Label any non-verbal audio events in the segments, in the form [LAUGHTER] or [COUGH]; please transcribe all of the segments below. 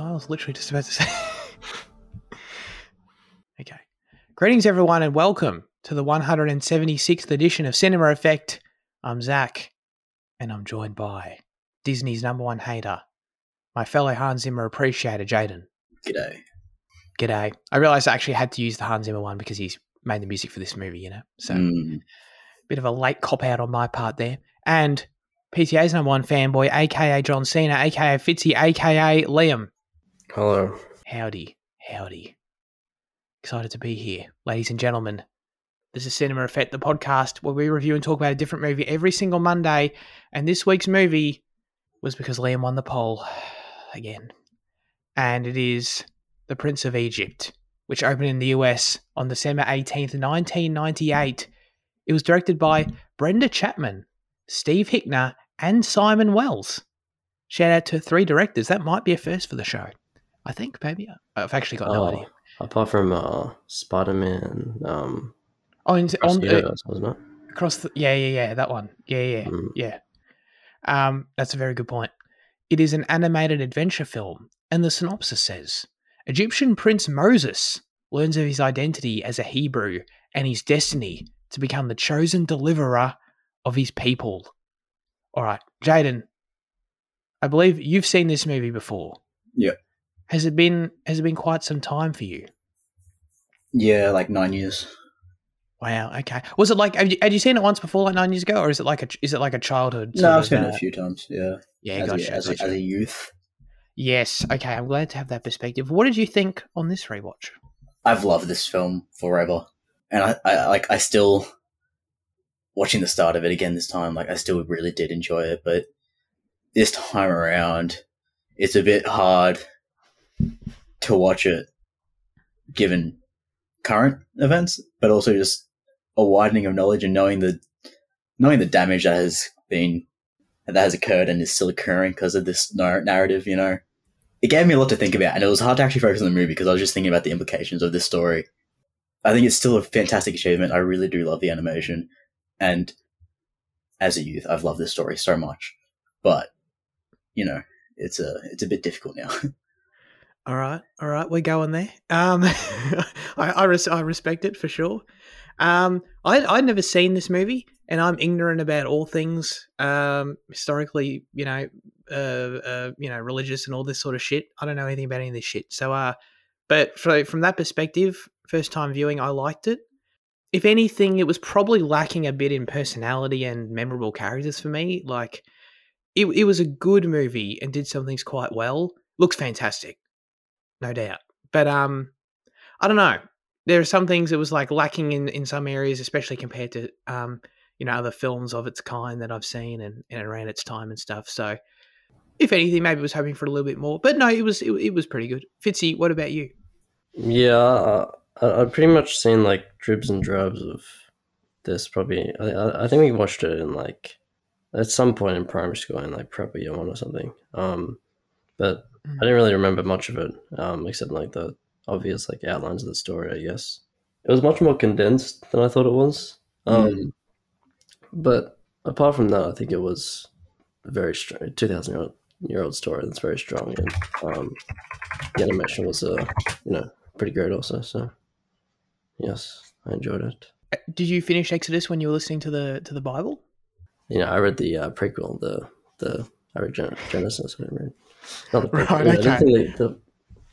I was literally just about to say. [LAUGHS] okay. Greetings, everyone, and welcome to the 176th edition of Cinema Effect. I'm Zac, and I'm joined by Disney's number one hater, my fellow Hans Zimmer appreciator, Jaden. G'day. G'day. I realised I actually had to use the Hans Zimmer one because he's made the music for this movie, you know? So, Mm, bit of a late cop out on my part there. And PTA's number one fanboy, aka John Cena, aka Fitzy, aka Liam. Hello. Howdy, howdy. Excited to be here, ladies and gentlemen. This is Cinema Effect, the podcast where we review and talk about a different movie every single Monday. And this week's movie was because Liam won the poll [SIGHS] again. And it is The Prince of Egypt, which opened in the US on December 18th, 1998. It was directed by Brenda Chapman, Steve Hickner, and Simon Wells. Shout out to three directors. That might be a first for the show. I think, maybe. I've actually got no Oh, idea. apart from uh, Spider Man, um, Oh, in, Across on, the uh, wasn't it? across the yeah yeah yeah that one yeah yeah Mm. yeah um that's a very good point it is an animated adventure film and the synopsis says egyptian prince moses learns of his identity as a hebrew and his destiny to become the chosen deliverer of his people all right jaden i believe you've seen this movie before Yeah. Has it been has it been quite some time for you yeah, like nine years. Wow. Okay. Was it like have you, had you seen it once before, like nine years ago, or is it like a is it like a childhood? No, I've seen uh, it a few times. Yeah, Yeah. as, Gotcha. a, as, gotcha. a, as a youth, yes. Okay. I'm glad to have that perspective. What did you think on this rewatch? I've loved this film forever, and I, I like I still watching the start of it again this time. Like I still really did enjoy it, but this time around, it's a bit hard to watch it given current events, but also just a widening of knowledge and knowing the knowing the damage that has been that has occurred and is still occurring because of this narrative. You know, it gave me a lot to think about, and it was hard to actually focus on the movie because I was just thinking about the implications of this story. I think it's still a fantastic achievement. I really do love the animation, and as a youth, I've loved this story so much. But you know, it's a it's a bit difficult now. [LAUGHS] All right. All right. We're going there. Um, [LAUGHS] I I, res- I respect it for sure. Um, I I'd never seen this movie, and I'm ignorant about all things um historically. You know, uh, uh, you know, religious and all this sort of shit. I don't know anything about any of this shit. So, uh, but for, from that perspective, first time viewing, I liked it. If anything, it was probably lacking a bit in personality and memorable characters for me. Like, it it was a good movie and did some things quite well. Looks fantastic, no doubt. But um, I don't know. There are some things that was like lacking in in some areas, especially compared to um, you know, other films of its kind that I've seen and, and around its time and stuff. So, if anything, maybe I was hoping for a little bit more. But no, it was it, it was pretty good. Fitzy, what about you? Yeah, uh, I, I've pretty much seen like dribs and drabs of this. Probably, I, I I think we watched it in like at some point in primary school in like prep year one or something. Um, but I didn't really remember much of it, um, except like the obvious like outlines of the story. I guess it was much more condensed than I thought it was. Um, but apart from that, I think it was a very strong two thousand year old year old story that's very strong, and um, the animation was uh, you know pretty great also. So yes, I enjoyed it. Uh, Did you finish Exodus when you were listening to the to the Bible? You know, I read the uh, prequel, the the I read Genesis. I read not the Right, yeah, okay. the,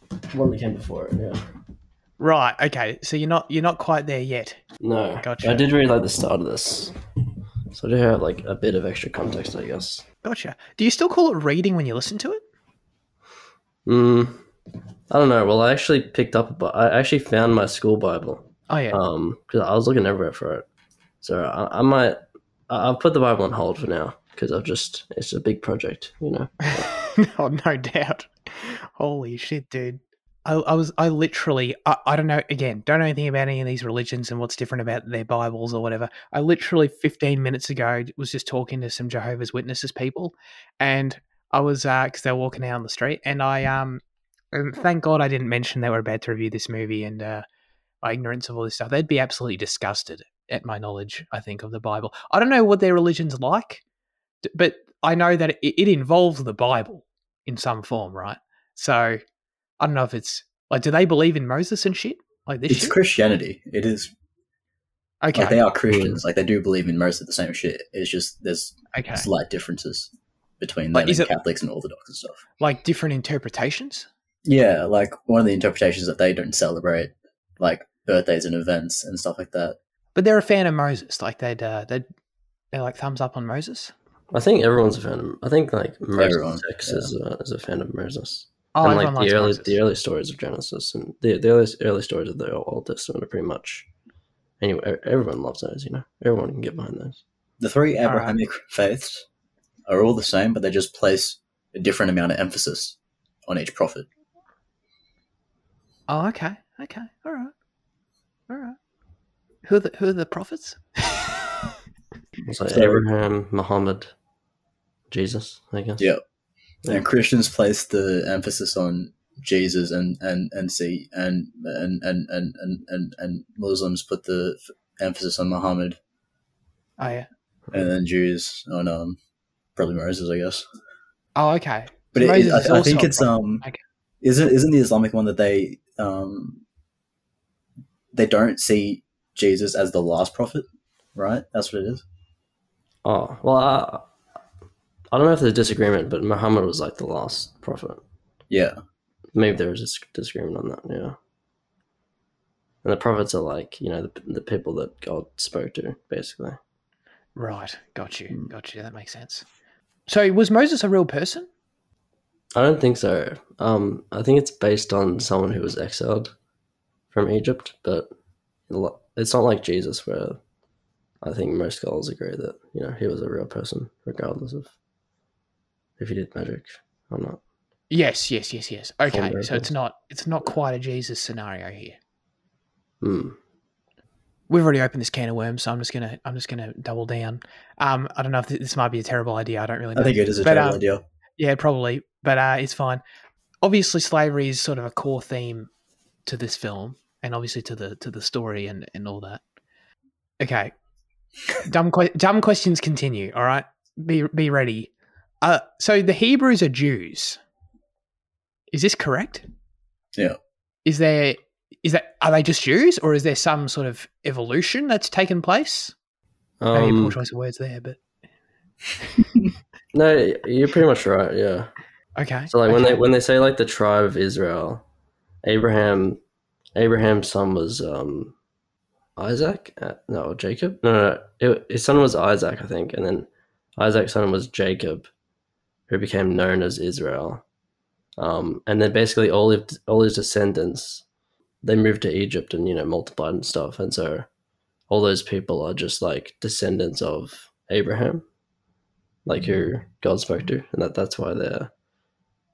the one that came before it. Yeah. Right. Okay. So you're not you're not quite there yet. No, Gotcha. I did really like the start of this, so I do have like a bit of extra context, I guess. Gotcha. Do you still call it reading when you listen to it? Mm, I don't know. Well, I actually picked up, I actually found my school Bible. Oh yeah. Um, because I was looking everywhere for it, so I, I might. I'll put the Bible on hold for now because I've just it's a big project, you know. [LAUGHS] [LAUGHS] oh, no doubt. Holy shit, dude. I, I was, I literally, I, I don't know, again, don't know anything about any of these religions and what's different about their Bibles or whatever. I literally 15 minutes ago was just talking to some Jehovah's Witnesses people and I was, uh, because they were walking down the street and I, um, and thank God I didn't mention they were about to review this movie and, uh, my ignorance of all this stuff. They'd be absolutely disgusted at my knowledge, I think, of the Bible. I don't know what their religion's like, but I know that it, it involves the Bible in some form, right? So I don't know if it's like, do they believe in Moses and shit like this? It's shit? Christianity. It is okay, like they are Christians. Like they do believe in most of the same shit. It's just there's okay, slight differences between Like, them is and it- Catholics and Orthodox and stuff. like different interpretations. Yeah, like one of the interpretations that they don't celebrate like birthdays and events and stuff like that. But they're a fan of Moses. Like they'd uh, they'd they're like thumbs up on Moses. I think everyone's a fan of. I think like most Everyone, sex yeah. is a, is a fan of Moses. Oh, and like the early Moses. the early stories of Genesis and the the early, early stories of the Old Testament are pretty much. Anyway, everyone loves those. You know, everyone can get behind those. The three All right. Abrahamic faiths are all the same, but they just place a different amount of emphasis on each prophet. Oh, okay, okay, all right, all right. Who are the who are the prophets? [LAUGHS] It's like So- Abraham, Muhammad, Jesus. I guess. Yeah. Yeah. And Christians place the emphasis on Jesus and and and see and and and and and, and, and Muslims put the emphasis on Muhammad, oh yeah. and then Jews on um probably Moses, I guess. Oh okay. But it, Moses I, I think it's um Okay. isn't isn't the Islamic one that they um they don't see Jesus as the last prophet, right? That's what it is. Oh well, I, I don't know if there's disagreement, but Muhammad was like the last prophet. Yeah, Maybe there was dis- disagreement on that. Yeah. And the prophets are like you know the, the people that God spoke to, basically. Right, got you, Hmm. got you. That makes sense. So was Moses a real person? I don't think so. Um, I think it's based on someone who was exiled from Egypt, but it's not like Jesus, where I think most scholars agree that you know he was a real person, regardless of if he did magic or not. Yes, yes, yes, yes. Okay, so it's not it's not quite a Jesus scenario here. Hmm. We've already opened this can of worms, so I'm just gonna I'm just gonna double down. Um, I don't know if th- this might be a terrible idea. I don't really know. I think it is a But, terrible um, idea. Yeah, probably, but uh, it's fine. Obviously, slavery is sort of a core theme to this film, and obviously to the to the story and and all that. Okay, dumb que- dumb questions continue. All right, be be ready. Uh, so the Hebrews are Jews. Is this correct? Yeah. Is there is that are they just Jews, or is there some sort of evolution that's taken place? Maybe a poor Um, choice of words there, but [LAUGHS] no, you're pretty much right. Yeah. okay. So like when they when they say like the tribe of Israel, Abraham, Abraham's son was um, Isaac. Uh, no, Jacob. No, no, no. It, his son was Isaac, I think, and then Isaac's son was Jacob, who became known as Israel. Um, and then basically all of all his descendants, they moved to Egypt and you know multiplied and stuff, and so all those people are just like descendants of Abraham, like who God spoke to, and that that's why they're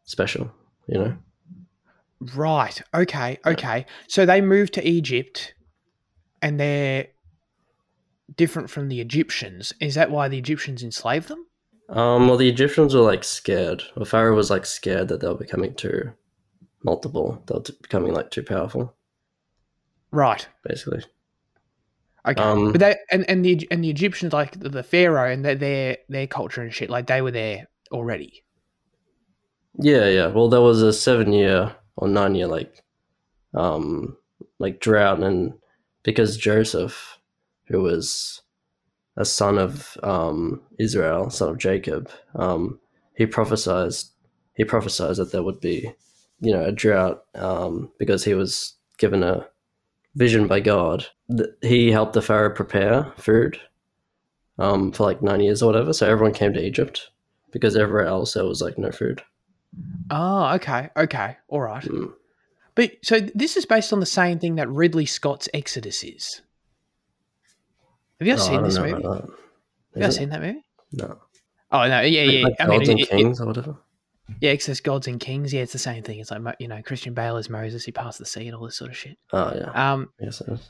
special, you know. Right. Okay. Okay. So they moved to Egypt and they're different from the Egyptians. Is that why the Egyptians enslaved them? Um, well, the Egyptians were like scared, or Pharaoh was like scared that they were becoming too multiple, they were t- becoming like too powerful, Right. basically. Okay. Um, but they and, and the and the Egyptians like the, the Pharaoh and their, their their culture and shit like they were there already. Yeah, yeah. Well, there was a seven year or nine year like, um, like drought, and because Joseph, who was a son of um Israel, son of Jacob, um, he prophesied he prophesied that there would be, you know, a drought, um, because he was given a vision by God. He helped the Pharaoh prepare food, um, for like nine years or whatever. So everyone came to Egypt because everywhere else there was like no food. Oh, okay. Okay. All right. Mm. But so this is based on the same thing that Ridley Scott's Exodus is. Have you ever Oh, seen this movie? Have you ever seen that movie? No. Oh no, yeah, yeah. Like I mean, Gods and it- it- Kings or whatever. yeah, Exodus, Gods and Kings. Yeah, it's the same thing. It's like you know, Christian Bale is Moses. He passed the sea and all this sort of shit. Oh yeah. Um. yes, it is.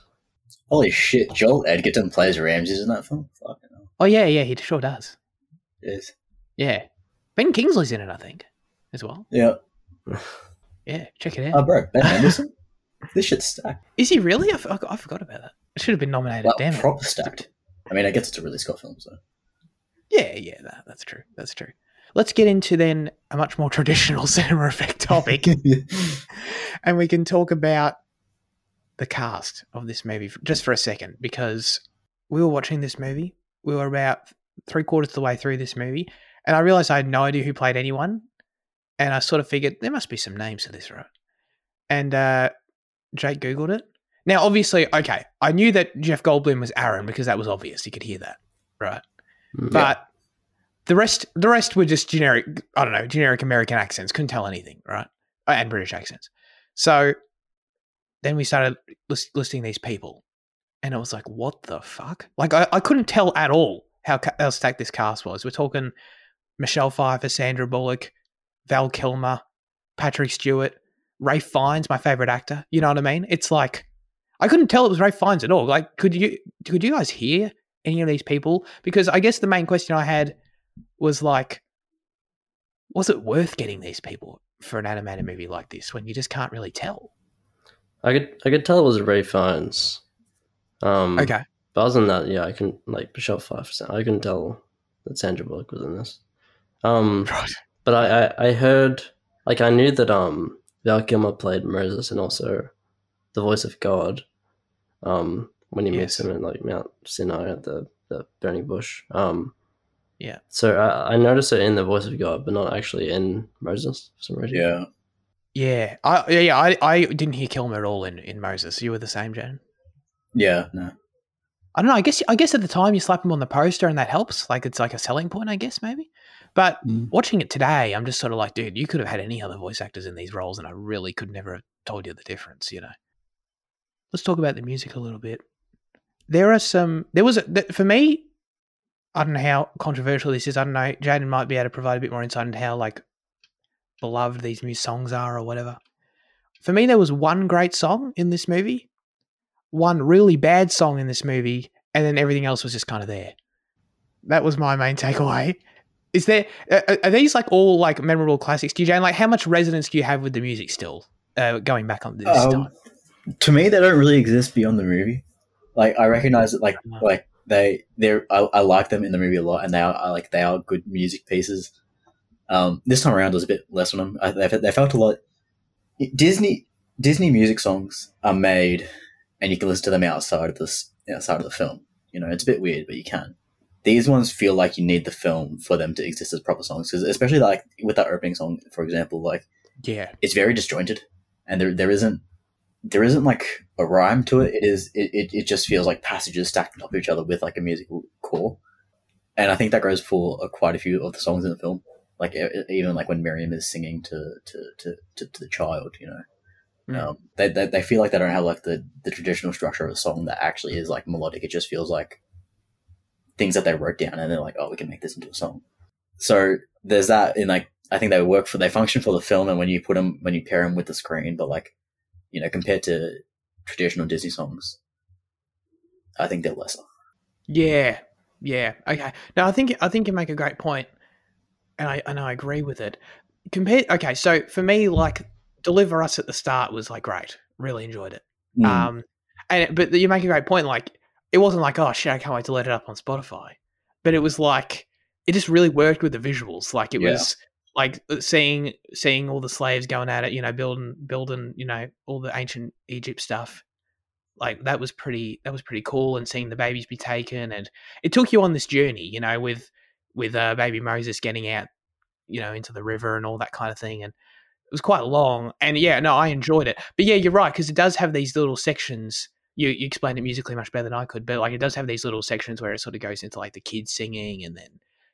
Holy shit, Joel Edgerton plays Ramses in that film? Fucking hell. Oh yeah, yeah. He sure does. Yes. Yeah. Ben Kingsley's in it, I think, as well. Yeah. [LAUGHS] Yeah, check it out. Oh, bro, Ben [LAUGHS] Anderson? this shit's stacked. is he really? I, f- I got- I forgot about that. It should have been nominated. Like, Damn it. proper stacked. I mean, I guess it's a Ridley Scott film, so. Yeah, yeah. That, that's true. That's true. let's get into then a much more [LAUGHS] traditional cinema effect topic, [LAUGHS] and we can talk about the cast of this movie just for a second because we were watching this movie. We were about three quarters of the way through this movie, and I realized I had no idea who played anyone. And I sort of figured there must be some names to this, right? And uh, Jake Googled it. Now, obviously, okay, I knew that Jeff Goldblum was Aaron because that was obvious. You could hear that, right? Mm. But the rest, the rest were just generic. I don't know, generic American accents. Couldn't tell anything, right? Uh, And British accents. So then we started list, listing these people, and it was like, what the fuck? Like I, I couldn't tell at all how ca- how stacked this cast was. We're talking Michelle Pfeiffer, Sandra Bullock, Val Kilmer, Patrick Stewart, Ralph Fiennes, my favorite actor. You know what I mean? It's like I couldn't tell it was Ralph Fiennes at all. Like, could you could you guys hear any of these people? Because I guess the main question I had was like, was it worth getting these people for an animated movie like this when you just can't really tell? I could I could tell it was Ralph Fiennes. Um, Okay, But other than that, yeah, I can like Michelle Pfeiffer. I can tell that Sandra Bullock was in this. Um, [LAUGHS] right. But I, I I heard like I knew that um Val Kilmer played Moses and also the voice of God. Um, when he meets him in like Mount Sinai at the the burning bush. Um, Yeah. So I, I noticed it in the voice of God, but not actually in Moses for some reason. yeah. Yeah, I yeah, yeah I, I didn't hear Kilmer at all in, in Moses. You were the same, Jen. Yeah. No. I don't know. I guess I guess at the time you slap him on the poster and that helps. Like it's like a selling point, I guess maybe. But Mm. watching it today, I'm just sort of like, dude, you could have had any other voice actors in these roles, and I really could never have told you the difference. You know. Let's talk about the music a little bit. There are some. There was a, for me. I don't know how controversial this is. I don't know. Jaden might be able to provide a bit more insight into how like beloved these new songs are or whatever. For me, there was one great song in this movie, one really bad song in this movie, and then everything else was just kind of there. That was my main [LAUGHS] takeaway. Is there are, are these like all like memorable classics? Do you Jane like how much resonance do you have with the music still? Uh, going back on this Um, time, to me, they don't really exist beyond the movie. Like I recognize it, like like they they're I, I like them in the movie a lot, and they are I like they are good music pieces. Um, this time around was a bit less on them. I, they, they felt a lot. Disney Disney music songs are made, and you can listen to them outside of this outside of the film. You know, it's a bit weird, but you can. These ones feel like you need the film for them to exist as proper songs, because especially like with that opening song, for example, like yeah, it's very disjointed and there there isn't there isn't like a rhyme to it. It is it, it, it just feels like passages stacked on top of each other with like a musical core. And I think that goes for uh, quite a few of the songs in the film. Like even like when Miriam is singing to to, to, to, to the child, you know, Mm. um, they, they they feel like they don't have like the, the traditional structure of a song that actually is like melodic. It just feels like things that they wrote down and they're like, oh, we can make this into a song. So there's that in like I think they work for they function for the film and when you put them when you pair them with the screen, but like you know compared to traditional Disney songs, I think they're lesser. yeah, yeah. Okay, no, I think I think you make a great point, and I and I agree with it. Compared, okay, so for me, like Deliver Us at the start was like great, really enjoyed it. Mm. Um, and but you make a great point. Like, it wasn't like, oh shit, I can't wait to let it up on Spotify. But it was like, it just really worked with the visuals. Like, it Yeah. was like uh, seeing seeing all the slaves going at it. You know, building building. You know, all the ancient Egypt stuff. Like that was pretty. That was pretty cool. And seeing the babies be taken, and it took you on this journey. You know, with with uh, baby Moses getting out. You know, into the river and all that kind of thing, and it was quite long and yeah no i enjoyed it but yeah you're right because it does have these little sections you, you explained it musically much better than i could but like it does have these little sections where it sort of goes into like the kids singing and then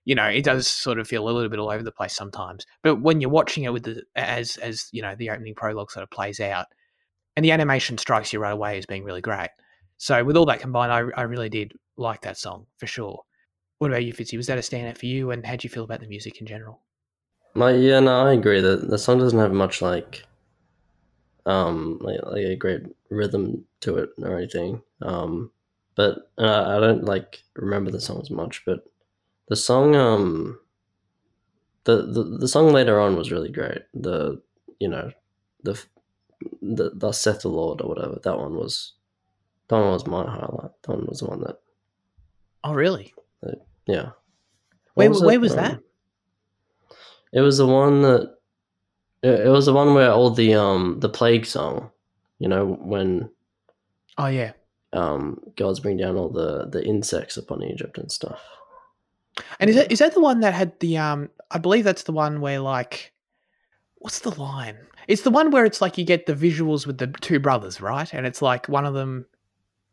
you know it does sort of feel a little bit all over the place sometimes. But when you're watching it with the as as you know the opening prologue sort of plays out and the animation strikes you right away as being really great. So with all that combined i, I really did like that song for sure. What about you fitzy? Was that a standout for you and how'd you feel about the music in general? My yeah, no, I agree that the song doesn't have much like, um, like, like a great rhythm to it or anything. Um, but and I, don't like remember the songs much, but the song, um, the, the the song later on was really great. The you know, the the thus saith the Lord or whatever. That one was, that one was my highlight. That one was the one that oh really yeah. Where- What where was Um, that? It was the one that it, it was the one where all the um the plague song, you know, when Oh yeah. um gods bring down all the the insects upon Egypt and stuff. And is that is that the one that had the um? I believe that's the one where like, what's the line? It's the one where it's like you get the visuals with the two brothers, right? And it's like one of them,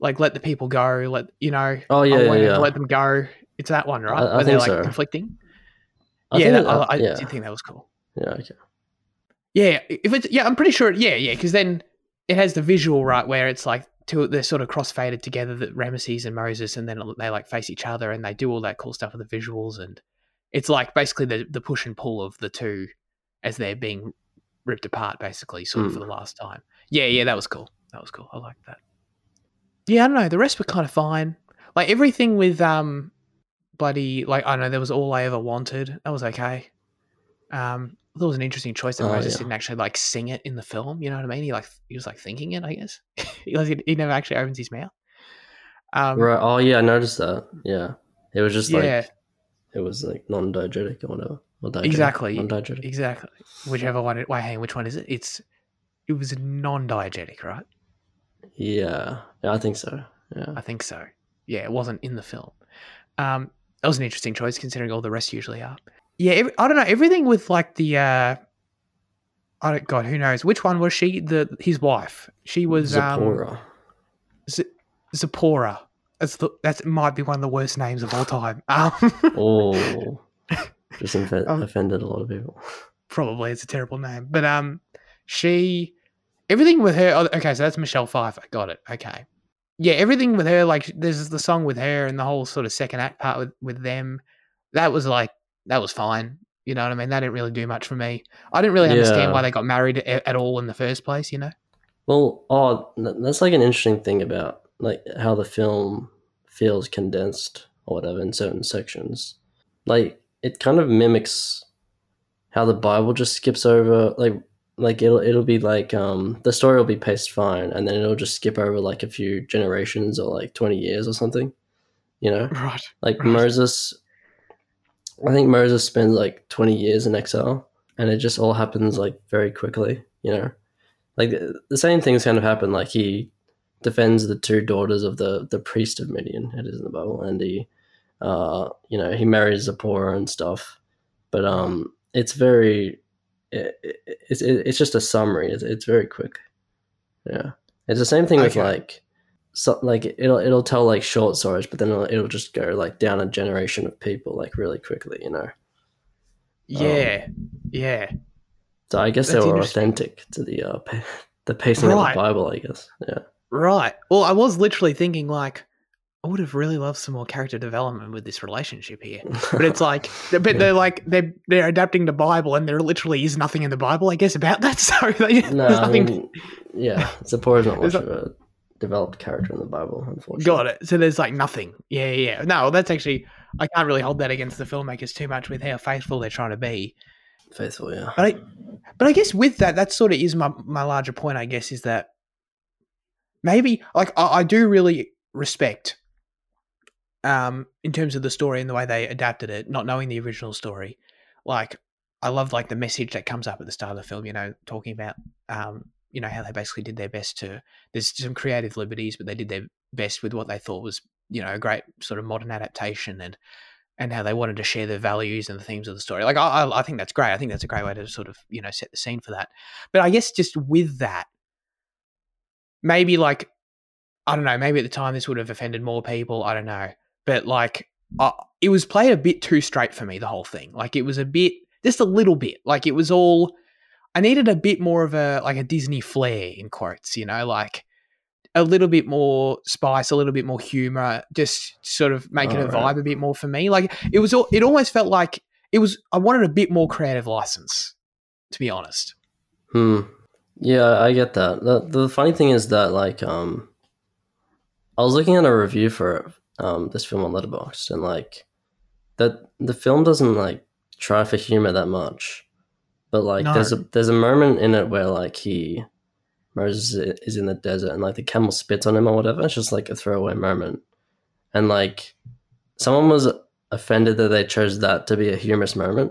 like let the people go, let you know, Oh yeah, yeah, let, yeah. let them go. It's that one, right? I- I where they're like so. conflicting. I yeah, think that, I, I yeah, did think that was cool. yeah, okay. Yeah, if it's yeah, I'm pretty sure. Yeah, yeah, because then it has the visual right where it's like two they're sort of cross faded together, that Ramesses and Moses, and then they like face each other and they do all that cool stuff with the visuals, and it's like basically the the push and pull of the two as they're being ripped apart, basically, sort of Hmm. for the last time. Yeah, yeah, that was cool. That was cool. I like that. Yeah, I don't know. The rest were kind of fine. Like everything with um, bloody like I don't know. There was all I ever wanted. That was okay. Um, that was an interesting choice that Oh, Moses yeah. didn't actually like sing it in the film. You know what I mean? He like he was like thinking it. I guess [LAUGHS] he, like, he never actually opens his mouth. Um, Right. Oh yeah, I noticed that. Yeah. It was just Yeah. like it was like non-diegetic or whatever. Or diegetic. Exactly. Non-diegetic. exactly. Whichever one. It, wait, hang. Which one is it? It's it was non-diegetic, right? Yeah. Yeah, I think so. Yeah. I think so. Yeah, it wasn't in the film. Um, that was an interesting choice considering all the rest usually are. Yeah, every, I don't know. Everything with like the, uh, I don't, God, who knows? Which one was she? The his wife. She was um, Zipporah. Z- Zipporah. That's the, that might be one of the worst names of all time. [LAUGHS] Um, Oh. Just infe- [LAUGHS] Um, offended a lot of people. probably it's a terrible name, but um, she, everything with her. oh, Okay, so that's Michelle Pfeiffer. Got it. Okay. Yeah, everything with her, like there's the song with her and the whole sort of second act part with with them. That was like that was fine. You know what I mean? That didn't really do much for me. I didn't really understand Yeah. why they got married a- at all in the first place. You know? Well, oh, that's like an interesting thing about like how the film feels condensed or whatever in certain sections. Like it kind of mimics how the Bible just skips over like like it'll it'll be like um the story will be paced fine and then it'll just skip over like a few generations or like 20 years or something. You know? [LAUGHS] Right. Like Right. Moses I think Moses spends like 20 years in exile and it just all happens like very quickly, you know? Like the, same things kind of happen like he defends the two daughters of the the priest of Midian, it is in the Bible, and he uh you know, he marries Zipporah and stuff. But um it's very it, it, it's it's just a summary. It's, it's very quick. Yeah. It's the same thing with like so like it'll it'll tell like short stories, but then it'll, it'll just go like down a generation of people like really quickly, you know. Yeah. yeah. So I guess That's they were authentic to the uh, pa- [LAUGHS] the pacing of the Bible, I guess. Yeah. Right. Well, I was literally thinking like. I would have really loved some more character development with this relationship here. But it's [LAUGHS] like, but Yeah. they're like they're they're adapting the Bible, and there literally is nothing in the Bible, I guess, about that. [LAUGHS] So they, No, there's I nothing. mean, yeah, Zipporah's not much of a developed character in the Bible, unfortunately. got it. So there's like nothing. Yeah, yeah. yeah. No, that's actually I can't really hold that against the filmmakers too much with how faithful they're trying to be. Faithful, yeah. But I, but I guess with that, that sort of is my my larger point. I guess is that maybe like I, I do really respect, um, in terms of the story and the way they adapted it, not knowing the original story. Like I love like the message that comes up at the start of the film. You know, talking about um, you know how they basically did their best to. There's some creative liberties, but they did their best with what they thought was you know a great sort of modern adaptation and and how they wanted to share the values and the themes of the story. Like I, I, think that's great. I think that's a great way to sort of you know set the scene for that. But I guess just with that, maybe like I don't know. Maybe at the time this would have offended more people. I don't know. But like uh, it was played a bit too straight for me. The whole thing, like it was a bit, just a little bit. Like it was all. I needed a bit more of a like a Disney flair in quotes. You know, like a little bit more spice, a little bit more humor, just sort of making a Alright. vibe a bit more for me. Like it was, all, it almost felt like it was. I wanted a bit more creative license, to be honest. Hmm. Yeah, I get that. The, the funny thing is that, like, um, I was looking at a review for um this film on Letterboxd, and like, that the film doesn't like try for humor that much, but like, there's a there's a moment in it where like he Moses is in the desert and like the camel spits on him or whatever. It's just like a throwaway moment, and like, someone was offended that they chose that to be a humorous moment.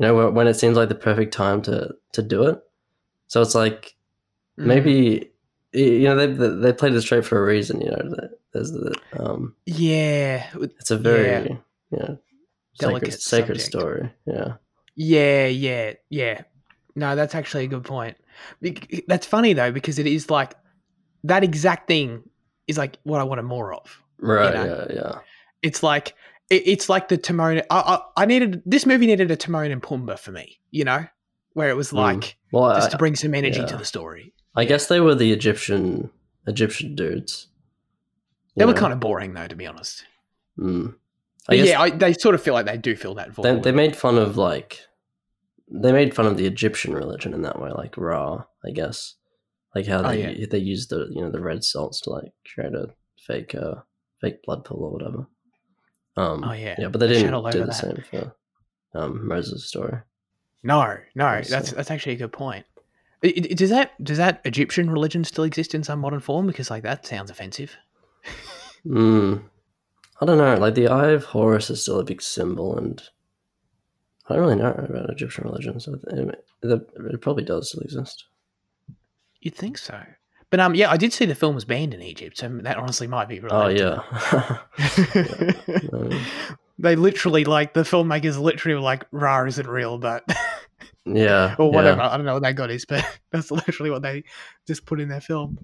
You know, when it seems like the perfect time to to do it. So it's like Mm. maybe you know they they played it straight for a reason. You know, there's the um, Yeah. it's a very Yeah. you know sacred, sacred story. Yeah, Yeah, yeah, yeah. No, that's actually a good point. Bec- That's funny though because it is like that exact thing is like what I wanted more of. right. know. Yeah, yeah. It's like it, it's like the Timon. I, I I needed this movie needed a Timon and Pumbaa for me. You know, where it was Mm. like Well, just I, to bring some energy yeah. to the story. I guess they were the Egyptian Egyptian dudes. They were kind of boring though, to be honest. Mm. I yeah, I, they sort of feel like they do feel that void. they, they made fun of like they made fun of the Egyptian religion in that way, like Ra, I guess, like how Oh, they yeah. they used the you know the red salts to like create a fake uh fake blood pool or whatever. Um, Oh, yeah. yeah, but they didn't do the that. same for um Moses' story. no, no, that's that's actually a good point. Does that does that Egyptian religion still exist in some modern form? Because like that sounds offensive. Mm. I don't know. Like the Eye of Horus is still a big symbol, and I don't really know about Egyptian religion, so it, it, probably does still exist. You'd think so. But um, yeah, I did see the film was banned in Egypt, so that honestly might be Oh related. yeah. [LAUGHS] yeah. Um, they literally like the filmmakers literally were like, "Ra isn't real," but [LAUGHS] yeah. [LAUGHS] or whatever. yeah. I don't know what that god is, but that's literally what they just put in their film.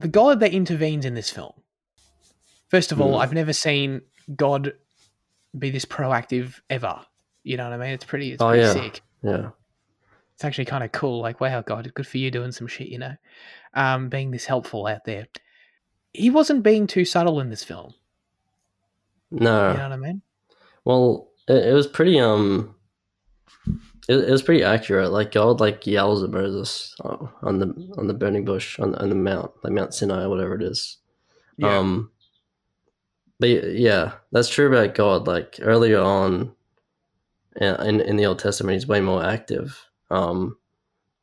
The god that intervenes in this film. First of all, Hmm. I've never seen God be this proactive ever. You know what I mean? It's pretty. It's Oh, pretty yeah. sick. Yeah. It's actually kind of cool. Like, wow, God, good for you doing some shit. You know, um, being this helpful out there. He wasn't being too subtle in this film. No. You know what I mean? Well, it, it was pretty um. It, it was pretty accurate. Like God, like yells at Moses uh, on the on the burning bush on, on the mount, like Mount Sinai or whatever it is. Yeah. Um, but yeah, that's true about God. Like earlier on, in in the Old Testament, he's way more active. Um,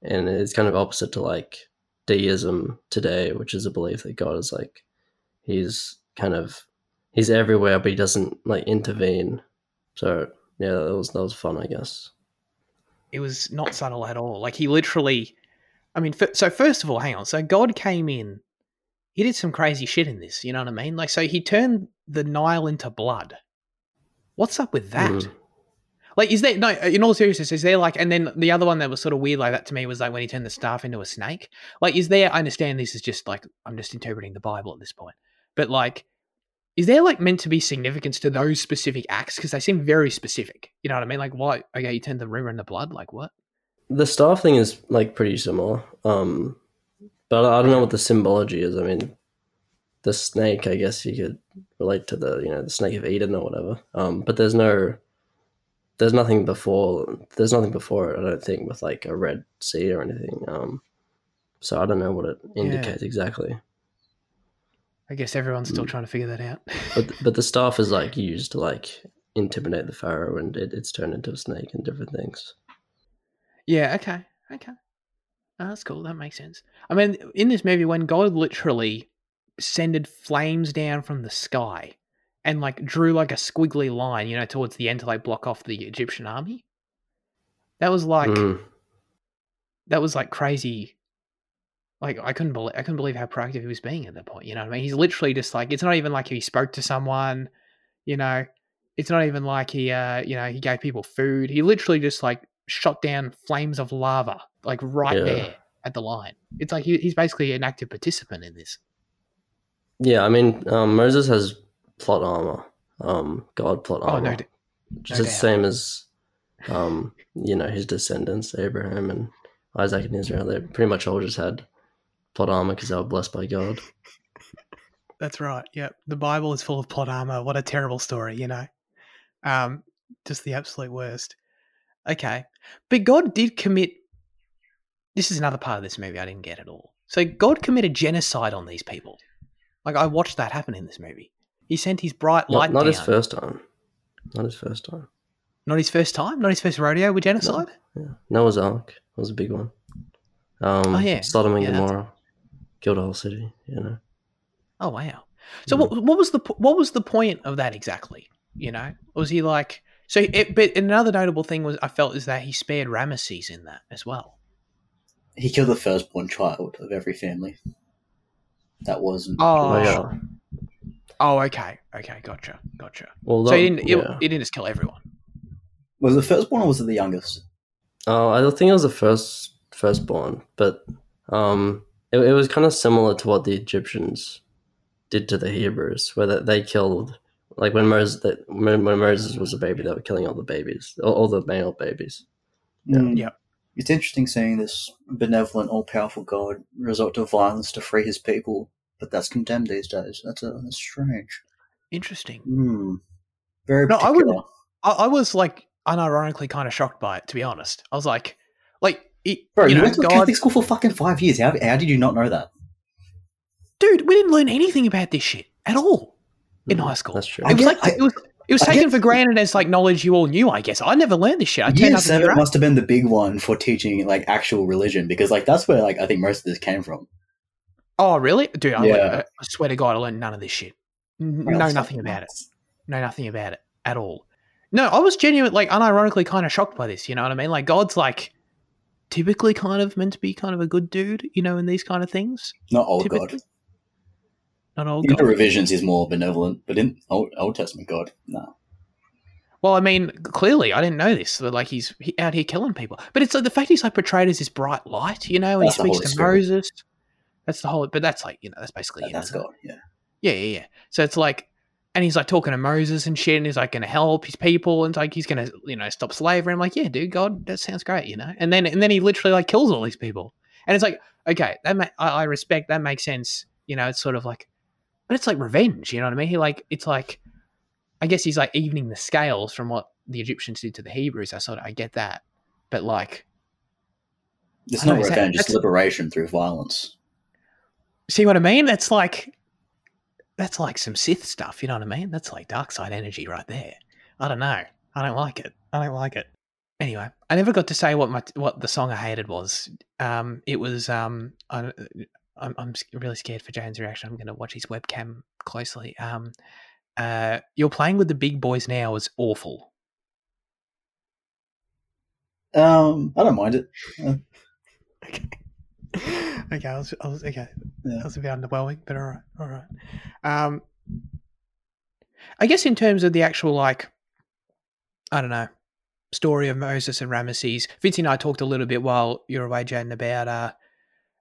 and it's kind of opposite to like deism today, which is a belief that God is like he's kind of he's everywhere, but he doesn't like intervene. So yeah, that was that was fun, I guess. it was not subtle at all. Like he literally, I mean, so first of all, hang on. So God came in, he did some crazy shit in this. You know what I mean? Like, so he turned the Nile into blood. What's up with that? Mhm. Like, is there no? In all seriousness, is there like? And then the other one that was sort of weird like that to me was like when he turned the staff into a snake. Like, is there? I understand this is just like I'm just interpreting the Bible at this point, but like. Is there like meant to be significance to those specific acts? Because they seem very specific. You know what I mean? Like, what? Okay, you turned the river into blood. Like, what? The staff thing is like pretty similar. Um, but I don't know what the symbology is. I mean, the snake, I guess you could relate to the you know the snake of Eden or whatever. Um, but there's no, there's nothing before. There's nothing before it. I don't think with like a red sea or anything. Um, so I don't know what it indicates exactly. I guess everyone's still Mm. trying to figure that out. But [LAUGHS] but the staff is like used to like intimidate the pharaoh, and it, it's turned into a snake and different things. yeah, okay. Okay. Oh, that's cool. That makes sense. I mean, in this movie, when God literally sended flames down from the sky and like drew like a squiggly line, you know, towards the end to like block off the Egyptian army, that was like Mm. that was like crazy. Like I couldn't believe I couldn't believe how proactive he was being at that point. You know what I mean? He's literally just like it's not even like he spoke to someone, you know. It's not even like he uh you know he gave people food. He literally just like shot down flames of lava like right Yeah. there at the line. It's like he, he's basically an active participant in this. Yeah, I mean um, Moses has plot armor. Um, God plot Oh armor. no, d- which no is the same as um, you know his descendants Abraham and Isaac and Israel. They pretty much all just had plot armor because they were blessed by God. [LAUGHS] That's right. Yep. The Bible is full of plot armor. What a terrible story, you know. Um, just the absolute worst. Okay. But God did commit this is another part of this movie I didn't get at all. So God committed genocide on these people. Like I watched that happen in this movie. He sent his bright light Not, not his first time. Not his first time. Not his first time. Not his first rodeo with genocide. No, Yeah. Noah's Ark was a big one. Um, Oh, yeah. Sodom and Yeah, Gomorrah killed a whole city. You know. Oh wow. So Mm. what what was the what was the point of that exactly? You know, was he like So, it, but another notable thing was I felt is that he spared Ramesses in that as well. He killed the firstborn child of every family. That wasn't. Oh, Oh, yeah. Oh, okay, okay, gotcha, gotcha. Well, so he didn't. yeah. It, he didn't just kill everyone. Was it the firstborn or was it the youngest? Uh, I don't think it was the first firstborn, but um, it, it was kind of similar to what the Egyptians did to the Hebrews, where they, they killed like when Moses that when, when Moses was a baby, they were killing all the babies, all, all the male babies. Yeah. Mm. Yeah. It's interesting seeing this benevolent, all powerful God resort to violence to free his people, but that's condemned these days. That's, a, that's strange. Interesting. Hmm. Very No, I wouldn't- I, I was like unironically kind of shocked by it, to be honest. I was like, like, it, Bro, you you, know, went to God, Catholic school for fucking five years. How, how did you not know that? dude, we didn't learn anything about this shit at all in Mhm, high school. That's true. It was like I- it was. It was I taken for granted as like knowledge you all knew. I guess I never learned this shit. I Year seven must have been the big one for teaching like actual religion because like that's where like I think most of this came from. Oh, really, dude? I, Yeah. learned, I swear to God, I learned none of this shit. N- know nothing about it. Know nothing about it at all. No, I was genuine, like unironically, kind of shocked by this. You know what I mean? Like God's like typically kind of meant to be kind of a good dude, you know, in these kind of things. Not old God. Not old the revisions, is more benevolent, but in Old, Old Testament God, no. Well, I mean, clearly, I didn't know this. But like, he's out here killing people. But it's like the fact he's like portrayed as this bright light, you know, and That's he speaks to Spirit. Moses. That's the whole. But that's like, you know, that's basically him, That's? God. Yeah. Yeah, yeah, yeah. So it's like, and he's like talking to Moses and shit, and he's like going to help his people, and it's like he's going to, you know, stop slavery. I'm like, yeah, dude, God, that sounds great, you know. And then and then he literally like kills all these people, and it's like, okay, that ma- I, I respect that makes sense, you know. It's sort of like, but it's like revenge, you know what I mean? He like, it's like, I guess he's like evening the scales from what the Egyptians did to the Hebrews. I sort of I get that, but like, It's know, not that- revenge, it's liberation through violence. see what I mean? That's like that's like some Sith stuff, you know what I mean? That's like dark side energy right there. I don't know. I don't like it. I don't like it. Anyway, I never got to say what my what the song I hated was. Um, it was um, I, I'm I'm really scared for Jane's reaction. I'm going to watch his webcam closely. Um, uh, you're playing with the big boys now is awful. Um, I don't mind it. [LAUGHS] okay. okay, I was, I was okay. Yeah. That was a bit underwhelming, but all right, all right. Um, I guess in terms of the actual like, I don't know, story of Moses and Ramesses. Vince and I talked a little bit while you were away, Jaden, about uh,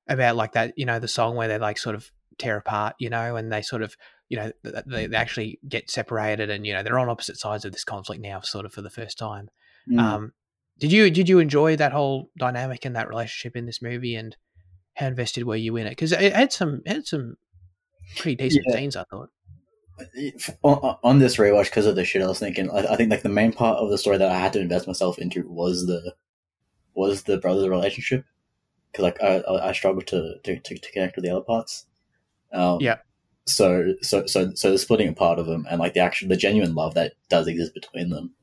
about like that, you know, the song where they like sort of tear apart, you know, and they sort of, you know, they, they actually get separated, and you know, they're on opposite sides of this conflict now, sort of for the first time. Mm. Um, did you did you enjoy that whole dynamic and that relationship in this movie, and how invested were you in it? Because it had some it had some pretty decent Yeah. scenes, I thought. on, on this rewatch because of the shit I was thinking, I, I think like the main part of the story that I had to invest myself into was the was the brother relationship because like I, I struggled to, to, to, to connect with the other parts. Um, Yeah. So so so so the splitting apart of them and like the actual the genuine love that does exist between them,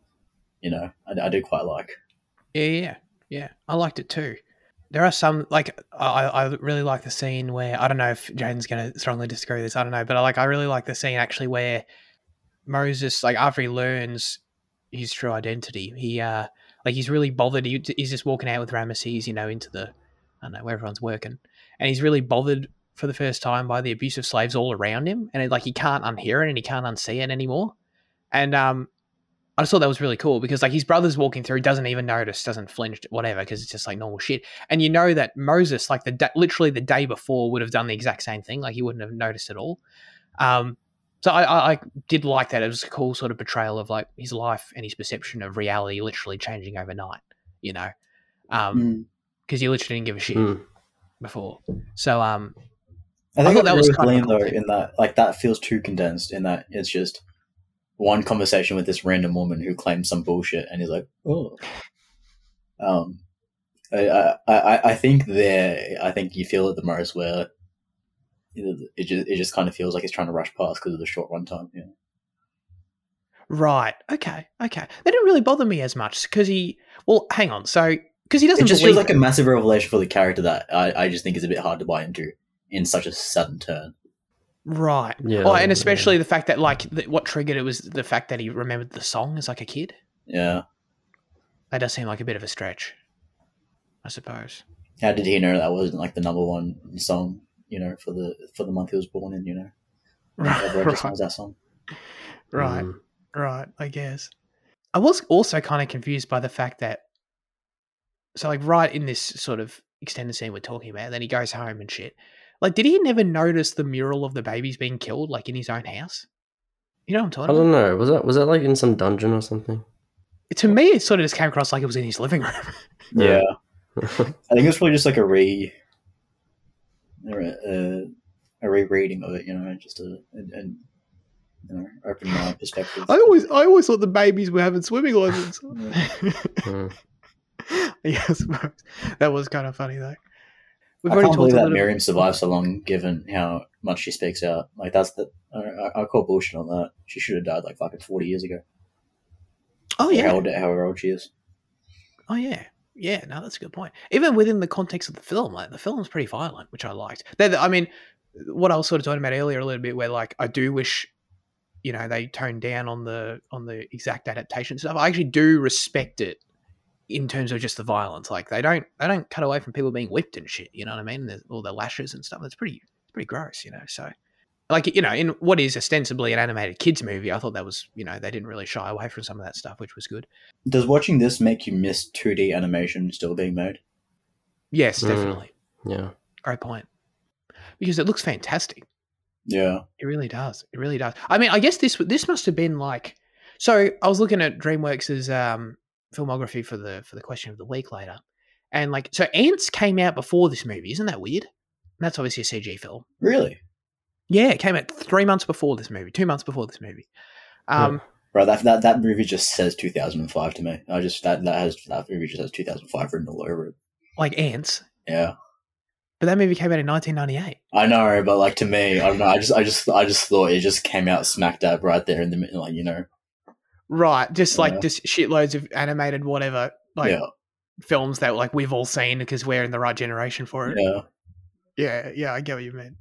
you know, I, I do quite like. Yeah, yeah, yeah. I liked it too. There are some like I, I really like the scene where I don't know if Jaden's going to strongly disagree with this. I don't know, but I like I really like the scene actually where Moses like after he learns his true identity, he uh like he's really bothered. He, he's just walking out with Ramesses, you know, into the I don't know where everyone's working, and he's really bothered for the first time by the abusive slaves all around him, and it, like he can't unhear it and he can't unsee it anymore. And um, I just thought that was really cool because like his brother's walking through, doesn't even notice, doesn't flinch, whatever, because it's just like normal shit. And you know that Moses, like the da- literally the day before, would have done the exact same thing. Like he wouldn't have noticed at all. Um, so I, I, I did like that. It was a cool sort of portrayal of like his life and his perception of reality literally changing overnight. You know, because Mm. He literally didn't give a shit Mm. before. So um, I I think thought that that was was kind of a Liam though thing. in that like that feels too condensed in that it's just one conversation with this random woman who claims some bullshit and he's like, oh. Um, I, I, I, I think there, I think you feel it the most where you it just, it just kind of feels like it's trying to rush past because of the short runtime. Yeah. right, okay, okay, that didn't really bother me as much because he. Well, hang on, so because he doesn't It just believe feels like a massive revelation for the character that I, I just think is a bit hard to buy into in such a sudden turn. Right. Yeah, Oh, and yeah. especially the fact that like th- what triggered it was the fact that he remembered the song as like a kid. Yeah. That does seem like a bit of a stretch, I suppose. How did he know that wasn't like the number one song? You know, for the for the month he was born in. You know, [LAUGHS] everyone just right, knows that song. right, Mm. right. I guess. I was also kind of confused by the fact that, so like right in this sort of extended scene we're talking about, then he goes home and shit. Like, did he never notice the mural of the babies being killed, like in his own house? You know what I'm talking I talking don't about? know. Was that was that like in some dungeon or something? To me, it sort of just came across like it was in his living room. [LAUGHS] Yeah. [LAUGHS] I think it's probably just like a re, a, a, a rereading of it. You know, just a, a, a you know, open mind perspective. I always, I always thought the babies were having swimming lessons. Mm. yeah, [LAUGHS] [LAUGHS] Suppose that was kind of funny though. We've I already can't talked believe that. Miriam survived so long, given how much she speaks out. Like that's the I, I, call bullshit on that. She should have died like fucking forty years ago. Oh yeah, how old, however old she is. oh yeah, yeah. No, that's a good point. Even within the context of the film, like the film's pretty violent, which I liked. I mean, what I was sort of talking about earlier a little bit, where like I do wish, you know, they toned down on the on the exact adaptation stuff. I actually do respect it in terms of just the violence. Like they don't they don't cut away from people being whipped and shit. You know what I mean? There's all the lashes and stuff. That's pretty pretty gross. You know, so. Like you know, in what is ostensibly an animated kids movie, I thought that was you know they didn't really shy away from some of that stuff, which was good. Does watching this make you miss two D animation still being made? Yes, Mm. definitely. Yeah. Great point. Because it looks fantastic. Yeah. It really does. It really does. I mean, I guess this this must have been like. So I was looking at DreamWorks' um, filmography for the for the question of the week later, and like so, Antz came out before this movie. Isn't that weird? And that's obviously a CG film. Really? Yeah, it came out three months before this movie, two months before this movie. Um, Bro, that, that that movie just says 2005 to me. I just that that has that movie just has 2005 written all over it. like Antz, Yeah, but that movie came out in 1998. I know, but like to me, I don't know. I just I just I just thought it just came out smack dab right there in the middle, like you know. Right, just like Yeah. just shitloads of animated whatever like yeah, films that like we've all seen because we're in the right generation for it. yeah, Yeah, yeah, I get what you mean.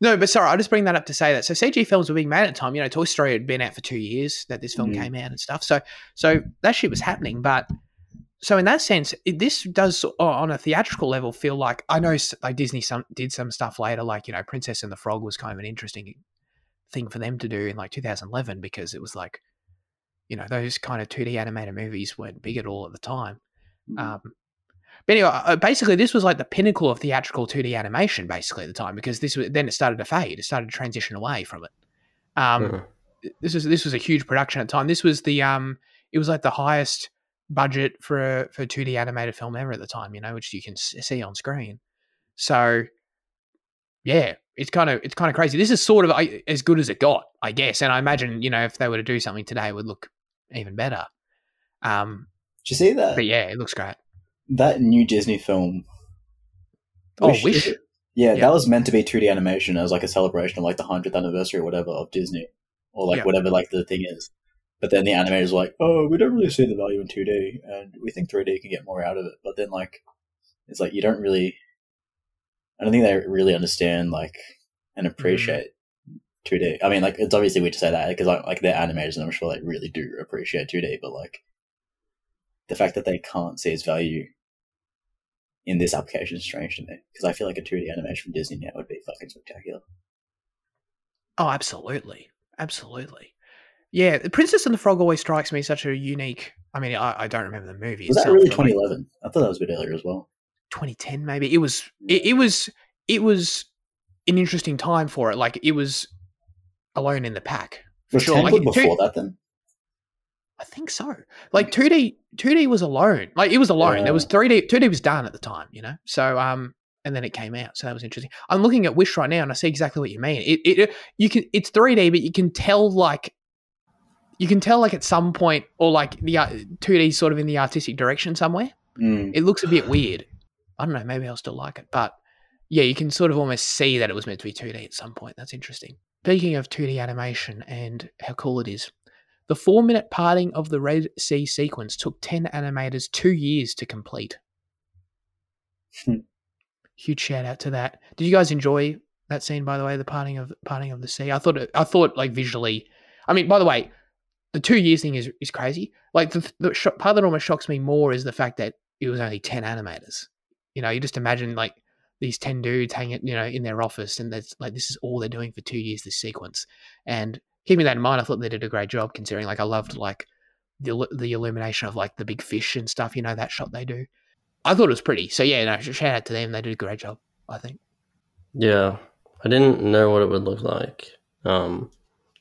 No, but sorry, I'll just bring that up to say that. So CG films were being made at the time. You know, Toy Story had been out for two years that this film Mhm. came out and stuff. So, so that shit was happening. But so in that sense, it, this does on a theatrical level feel like I know like Disney some did some stuff later, like you know, Princess and the Frog was kind of an interesting thing for them to do in like 2011 because it was like, you know, those kind of 2D animated movies weren't big at all at the time. Um, but anyway, uh, basically, this was like the pinnacle of theatrical 2D animation, basically at the time, because this was then it started to fade. It started to transition away from it. Um, Mhm. This was this was a huge production at the time. This was the um, it was like the highest budget for a, for 2D animated film ever at the time. You know, which you can see on screen. So, yeah, it's kind of it's kind of crazy. This is sort of I- as good as it got, I guess. And I imagine you know if they were to do something today, it would look even better. Um, Did you see that but yeah, it looks great. that new Disney film? Oh, Wish. Yeah, Yeah. that was meant to be 2D animation as like a celebration of like the hundredth anniversary or whatever of Disney, or like Yeah. whatever like the thing is. But then the animators were like, "Oh, we don't really see the value in 2D, and we think 3D can get more out of it." But then like, it's like you don't really. I don't think they really understand like and appreciate 2D. I mean, like it's obviously weird to say that because like, like they're animators, and I'm sure they really do appreciate 2D. But like, the fact that they can't see its value in this application is strange to me because I feel like a 2D animation from Disney now would be fucking spectacular. Oh, absolutely, absolutely. Yeah, The Princess and the Frog always strikes me as such a unique. I mean, I, I don't remember the movie. Was that really 2011? I thought that was a bit earlier as well. 2010 maybe? It was. It, it was. It was an interesting time for it. Like it was alone in the pack. For Was sure. 10 Like, good two- before that then? I think so. Like 2D, 2D was alone. Like it was alone. There was 3D. 2D was done at the time. You know. So um, and then it came out. So that was interesting. I'm looking at Wish right now, and I see exactly what you mean. It, it, you can. It's 3D, but you can tell like. You can tell like at some point, or like the uh, 2D sort of in the artistic direction somewhere. Mm. It looks a bit weird. I don't know. Maybe I'll still like it, but yeah, you can sort of almost see that it was meant to be 2D at some point. That's interesting. Speaking of 2D animation and how cool it is, the four minute parting of the Red Sea sequence took 10 animators two years to complete. Hmm. Huge shout out to that. Did you guys enjoy that scene, by the way, the parting of parting of the sea? I thought, it, I thought like visually, I mean, by the way, the two years thing is is crazy. Like the, the sho- part that almost shocks me more is the fact that it was only ten animators. You know, you just imagine like these ten dudes hanging, you know, in their office, and that's like this is all they're doing for two years. This sequence, and keeping that in mind, I thought they did a great job considering. Like I loved like the the illumination of like the big fish and stuff. You know that shot they do. I thought it was pretty. So yeah, no, shout out to them. They did a great job. I think. Yeah, I didn't know what it would look like. Um,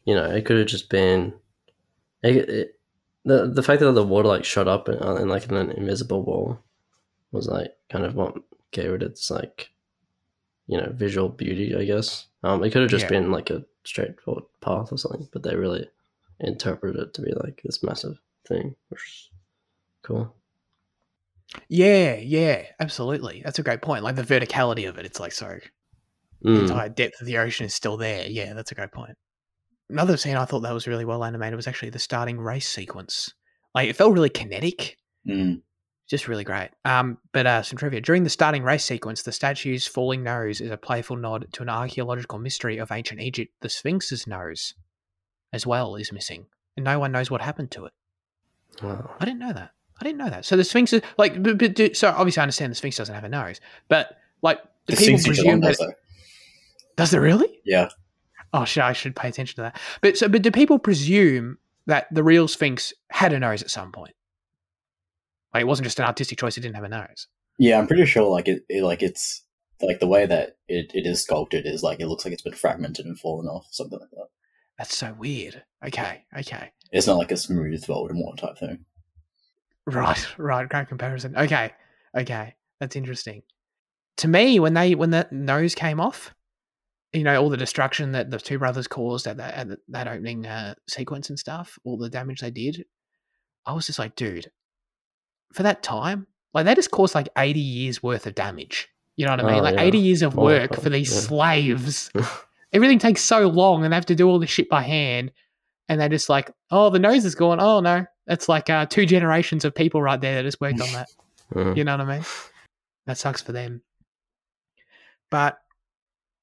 you know, it could have just been it, it, the the fact that the water like shot up in, in like an invisible wall was like kind of what gave it its like you know visual beauty, I guess. Um, it could have just Yeah. been like a straightforward path or something, but they really interpreted it to be like this massive thing, which is cool. Yeah, yeah, absolutely. That's a great point. Like the verticality of it, it's like so the Mm. entire depth of the ocean is still there. Yeah, that's a great point. Another scene I thought that was really well animated was actually the starting race sequence. Like it felt really kinetic, Mm. Just really great. Um, but uh, some trivia during the starting race sequence, the statue's falling nose is a playful nod to an archaeological mystery of ancient Egypt. The Sphinx's nose, as well, is missing, and no one knows what happened to it. Wow. I didn't know that. I didn't know that. So the Sphinx is like, but, but, do- so obviously I understand the Sphinx doesn't have a nose, but like, do The people Sphinx presume does, that? Does it really? Yeah. Oh, shit! I should pay attention to that. But so, but do people presume that the real Sphinx had a nose at some point? Like it wasn't just an artistic choice; it didn't have a nose. Yeah, I'm pretty sure like it, it like it's like the way that it, it is sculpted is like it looks like it's been fragmented and fallen off, something like that. That's so weird. Okay, okay, It's not like a smooth Voldemort type thing. right, [LAUGHS] right. Great comparison. Okay, okay, that's interesting. To me, when they when that nose came off, you know, all the destruction that the two brothers caused at that at that opening uh, sequence and stuff, all the damage they did, I was just like, dude, for that time, like they just caused like eighty years worth of damage. You know what I mean? Oh, like yeah. eighty years of Oh, work God, for these yeah. slaves. [LAUGHS] Everything takes so long, and they have to do all this shit by hand. And they're just like, oh, the nose is gone. Oh no, that's like uh, two generations of people right there that just worked on that. Mm. [LAUGHS] You know what I mean? That sucks for them. But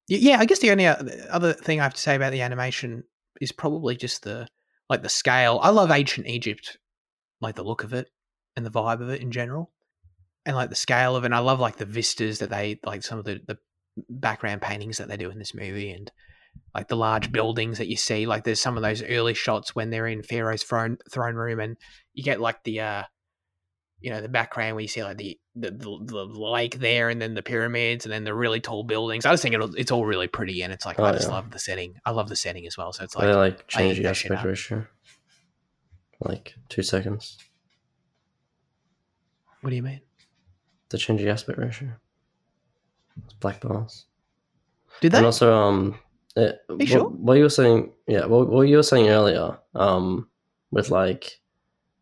yeah, I guess the only other thing I have to say about the animation is probably just the like the scale. I love ancient Egypt, like the look of it and the vibe of it in general, and like the scale of it. And I love like the vistas that they like some of the the background paintings that they do in this movie and like the large buildings that you see like there's some of those early shots when they're in pharaoh's throne throne room and you get like the uh you know the background where you see like the the, the, the lake there and then the pyramids and then the really tall buildings i just think it, it's all really pretty and it's like i Oh, just yeah. love the setting i love the setting as well so it's like they like change the aspect ratio. Like two seconds. What do you mean To change the aspect ratio. It's black bars. did that? and also um uh, what, sure? what you were saying yeah what, what you were saying earlier um with like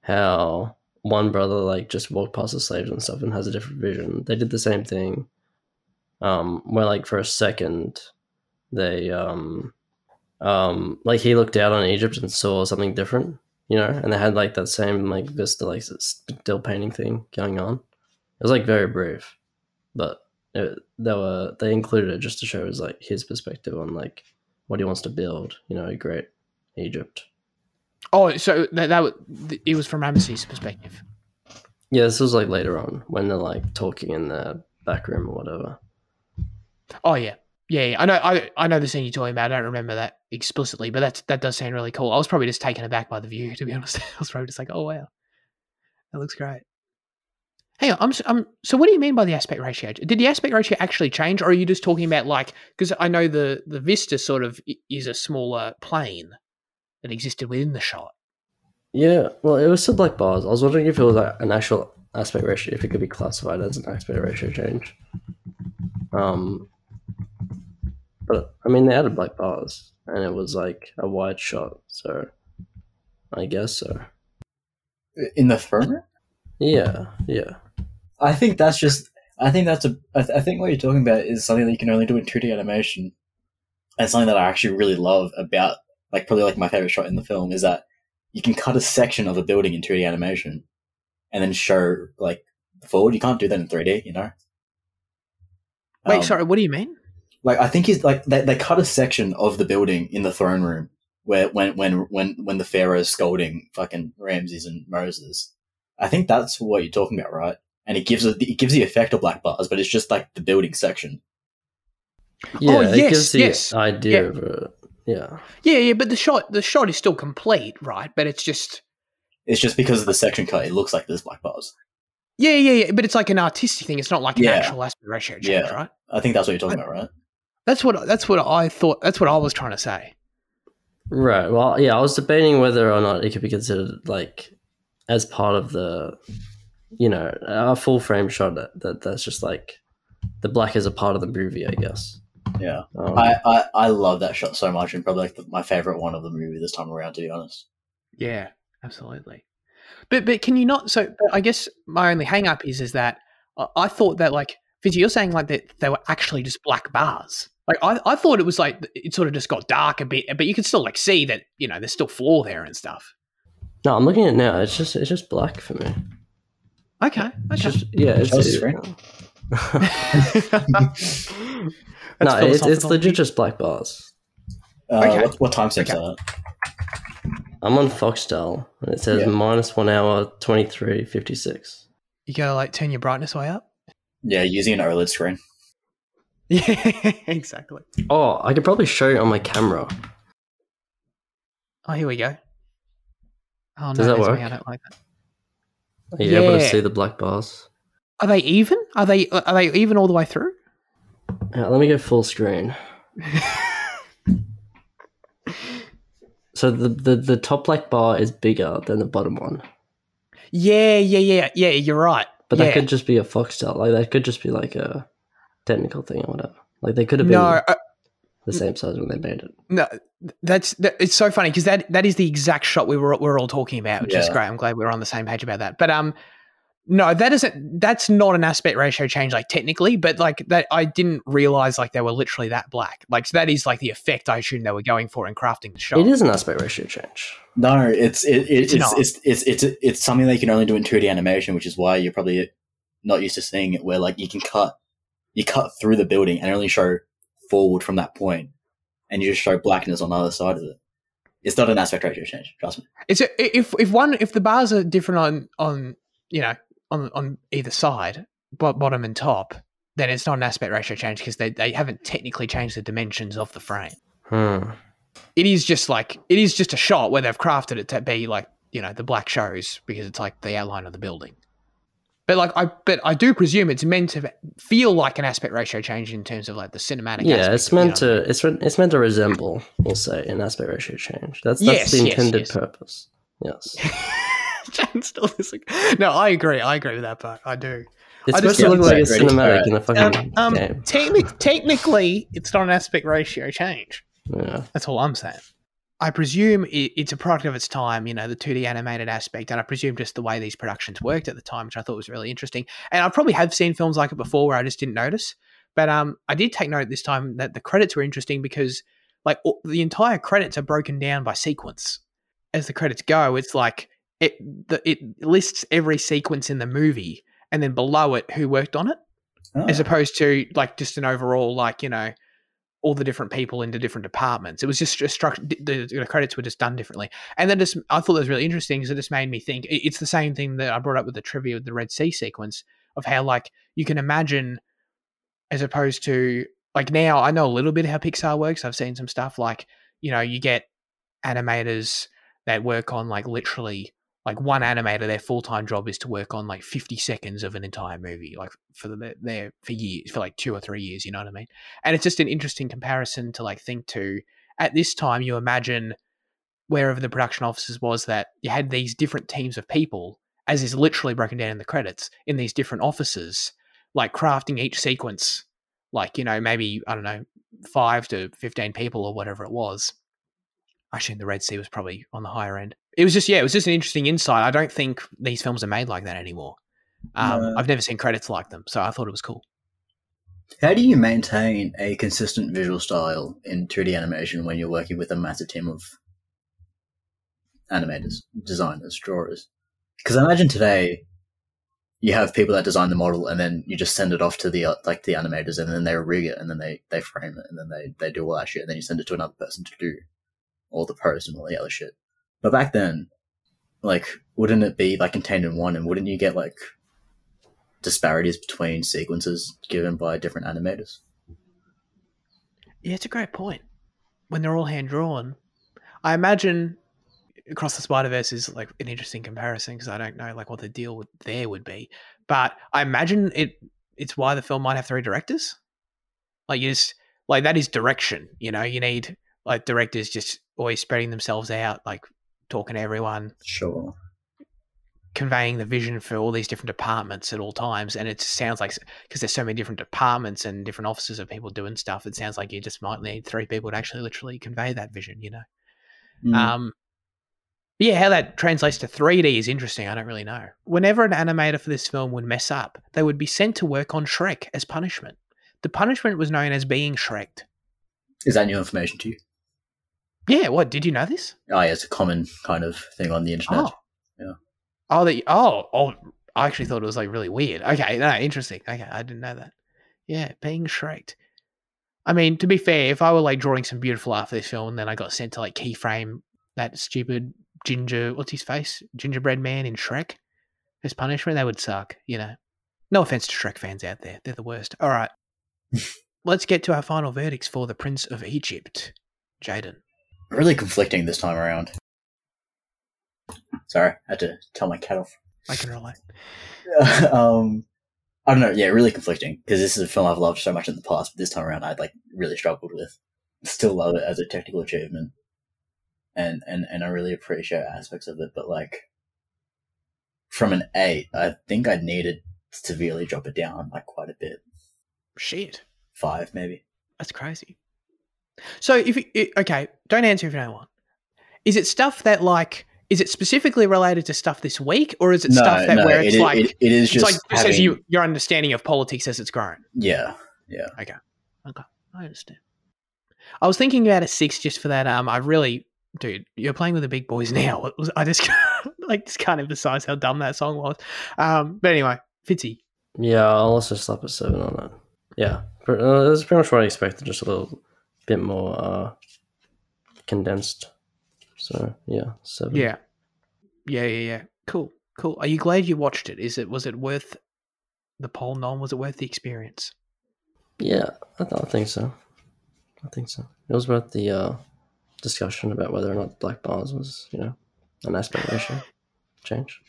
how one brother like just walked past the slaves and stuff and has a different vision they did the same thing um where like for a second they um um like he looked out on egypt and saw something different you know and they had like that same like vista like still painting thing going on it was like very brief but it, they were they included it just to show his like his perspective on like what he wants to build. You know, a great Egypt. oh so that, that was, it was from ramesses perspective Yeah, this was like later on when they're like talking in the back room or whatever. oh yeah yeah. I know. I, I know the scene you're talking about. I don't remember that explicitly, but that's that does sound really cool. I was probably just taken aback by the view, [LAUGHS] to be honest. I was probably just like, "Oh wow, that looks great." Hang on, I'm, I'm so. What do you mean by the aspect ratio? Did the aspect ratio actually change, or are you just talking about like? Because I know the the vista sort of is a smaller plane that existed within the shot. Yeah, well, it was still black bars. I was wondering if it was like an actual aspect ratio, if it could be classified as an aspect ratio change. Um, but I mean, they added black bars, and it was like a wide shot, so I guess so. In the throne room? Yeah, yeah. I think that's just. I think that's a. I, th- I think what you're talking about is something that you can only do in 2D animation, and something that I actually really love about, like, probably like my favorite shot in the film is that you can cut a section of a building in 2D animation, and then show like forward. You can't do that in 3D, you know. Wait, Um, sorry, what do you mean? Like I think he's like they, they cut a section of the building in the throne room where when when when when the pharaoh's scolding fucking Ramses and Moses. I think that's what you're talking about, right? And it gives it it gives the effect of black bars, but it's just like the building section. Yeah, Oh, it yes, gives the yes. idea Yeah. of it. Yeah. Yeah, yeah, but the shot the shot is still complete, right? But it's just It's just because of the section cut, it looks like there's black bars. yeah, yeah, yeah. But it's like an artistic thing. It's not like an actual aspect ratio change, Yeah. right? I think that's what you're talking about, right? That's what that's what I thought. That's what I was trying to say. Right. Well, yeah, I was debating whether or not it could be considered like as part of the, you know, a full frame shot that, that that's just like the black is a part of the movie, I guess. Yeah. Um, I, I, I love that shot so much and probably like the, my favorite one of the movie this time around, to be honest. Yeah, absolutely. But but can you not? So but I guess my only hang up is is that I, I thought that like Fitzy, you're saying like that they were actually just black bars. Like I, I thought it was like it sort of just got dark a bit, but you could still like see that you know there's still floor there and stuff. no, I'm looking at it now. It's just it's just black for me. Okay, It's just yeah. It's, Show us the it- screen. [LAUGHS] That's no, it's it's philosophical. legit just black bars. Uh, Okay. what, what time stamp Okay. that? I'm on Foxtel and it says Yeah. minus one hour twenty three fifty six. You gotta like turn your brightness way up. Yeah, using an OLED screen. Yeah, [LAUGHS] exactly. Oh, I could probably show you on my camera. Oh, here we go. Oh no, Does that there's me, work? I don't like that. Are you able to see the black bars? Are they even? Are they are they even all the way through? Yeah, let me go full screen. [LAUGHS] So the, the the top black bar is bigger than the bottom one, Yeah, yeah, yeah, yeah. You're right. but yeah. that could just be a Foxtel. Like that could just be like a technical thing or whatever. Like they could have been no, uh, the same size when they made it. no. That's that, it's so funny because that that is the exact shot we were we're all talking about, which is great. I'm glad we're on the same page about that. But um, no, that isn't. That's not an aspect ratio change, like technically. But like that, I didn't realize like they were literally that black. Like so that is like the effect I assume they were going for in crafting the shot. It is an aspect ratio change. No, it's it, it, It's it's, not. it's it's it's it's something they can only do in 2D animation, which is why you're probably not used to seeing it. Where like you can cut, you cut through the building and only show forward from that point, and you just show blackness on the other side of it. It's not an aspect ratio change. Trust me. It's a, if if one if the bars are different on on you know on on either side, bo- bottom and top, then it's not an aspect ratio change because they they haven't technically changed the dimensions of the frame. Hmm. It is just like it is just a shot where they've crafted it to be like you know the black shows because it's like the outline of the building. But like I but I do presume it's meant to feel like an aspect ratio change in terms of like the cinematic. Yeah, aspect it's it, you meant know? to it's re- it's meant to resemble, we'll say, an aspect ratio change. That's that's Yes, the intended yes. purpose. Yes. [LAUGHS] Still isn't. No, I agree. I agree with that part. I do. It's I just supposed to look like a cinematic in a fucking Um, um, game. technic- technically, it's not an aspect ratio change. Yeah. That's all I'm saying. I presume it's a product of its time, you know, the 2D animated aspect, and I presume just the way these productions worked at the time, which I thought was really interesting. And I probably have seen films like it before where I just didn't notice, but um, I did take note this time that the credits were interesting because, like, the entire credits are broken down by sequence. As the credits go, it's like it the, it lists every sequence in the movie, and then below it who worked on it Oh. as opposed to like just an overall like you know all the different people into different departments. It was just a structure. The, the credits were just done differently, and then just I thought that was really interesting because it just made me think. It's the same thing that I brought up with the trivia with the Red Sea sequence of how like you can imagine, as opposed to like now I know a little bit how Pixar works. I've seen some stuff like you know you get animators that work on like literally like one animator their full-time job is to work on like 50 seconds of an entire movie like for the there for years for like two or three years you know what i mean? And it's just an interesting comparison to like think to. At this time you imagine wherever the production offices was that you had these different teams of people as is literally broken down in the credits in these different offices like crafting each sequence like you know maybe i don't know 5 to 15 people or whatever it was. Assume the Red Sea was probably on the higher end. It was just yeah, it was just an interesting insight. I don't think these films are made like that anymore. Um, No. I've never seen credits like them, so I thought it was cool. How do you maintain a consistent visual style in 2D animation when you're working with a massive team of animators, designers, drawers? Because I imagine today you have people that design the model and then you just send it off to the uh, like the animators and then they rig it and then they, they frame it and then they, they do all that shit and then you send it to another person to do. all the pros and all the other shit. But back then, like, wouldn't it be like contained in one, and wouldn't you get like disparities between sequences given by different animators? Yeah, it's a great point. When they're all hand drawn, I imagine across the Spider Verse is like an interesting comparison because I don't know like what the deal with there would be, but I imagine it. It's why the film might have three directors. Like you just like that is direction. You know, you need like directors just always spreading themselves out, like talking to everyone, Sure. conveying the vision for all these different departments at all times. And it sounds like because there's so many different departments and different offices of people doing stuff, it sounds like you just might need three people to actually literally convey that vision. You know. Mm. Um, yeah, how that translates to 3D is interesting. I don't really know. Whenever an animator for this film would mess up, they would be sent to work on Shrek as punishment. The punishment was known as being Shreked. Is that new information to you? Yeah, what? Did you know this? Oh, yeah, it's a common kind of thing on the internet. Oh. Yeah. Oh, that, oh, oh, I actually thought it was like really weird. Okay, no, interesting. Okay, I didn't know that. Yeah, being Shreked. I mean, to be fair, if I were like drawing some beautiful art for this film and then I got sent to like keyframe that stupid ginger, what's his face? Gingerbread man in Shrek as punishment, that would suck, you know. No offense to Shrek fans out there. They're the worst. All right. [LAUGHS] Let's get to our final verdicts for The Prince of Egypt. Jaden. Really conflicting this time around. Sorry, I had to tell my cat off. I can relate. [LAUGHS] um, I don't know. Yeah, really conflicting because this is a film I've loved so much in the past, but this time around I'd like really struggled with. Still love it as a technical achievement, and and and I really appreciate aspects of it. But like, from an eight, I think I needed to severely drop it down like quite a bit. Shit. Five maybe. That's crazy. So if you, okay, don't answer if you don't want. Is it stuff that like is it specifically related to stuff this week, or is it stuff that where it's is- like it- it is it's just like just as having- you your understanding of politics as it's grown? Yeah, yeah. Okay, okay, I understand. I was thinking about a six just for that. Um, I really, dude, you're playing with the big boys [LAUGHS] now. Was, I just like just can't emphasize how dumb that song was. Um, but anyway, Fitzy. Yeah, I'll also slap a seven on that. Yeah, pr- uh, that's pretty much what I expected. Just a little bit more uh, condensed. So yeah, seven. Yeah, yeah, yeah, yeah. Cool, cool. Are you glad you watched it? Is it was it worth the poll? Non was it worth the experience? yeah, I, th- I think so. I think so. It was about the uh, discussion about whether or not black bars was, you know, an aspect ratio [LAUGHS] change.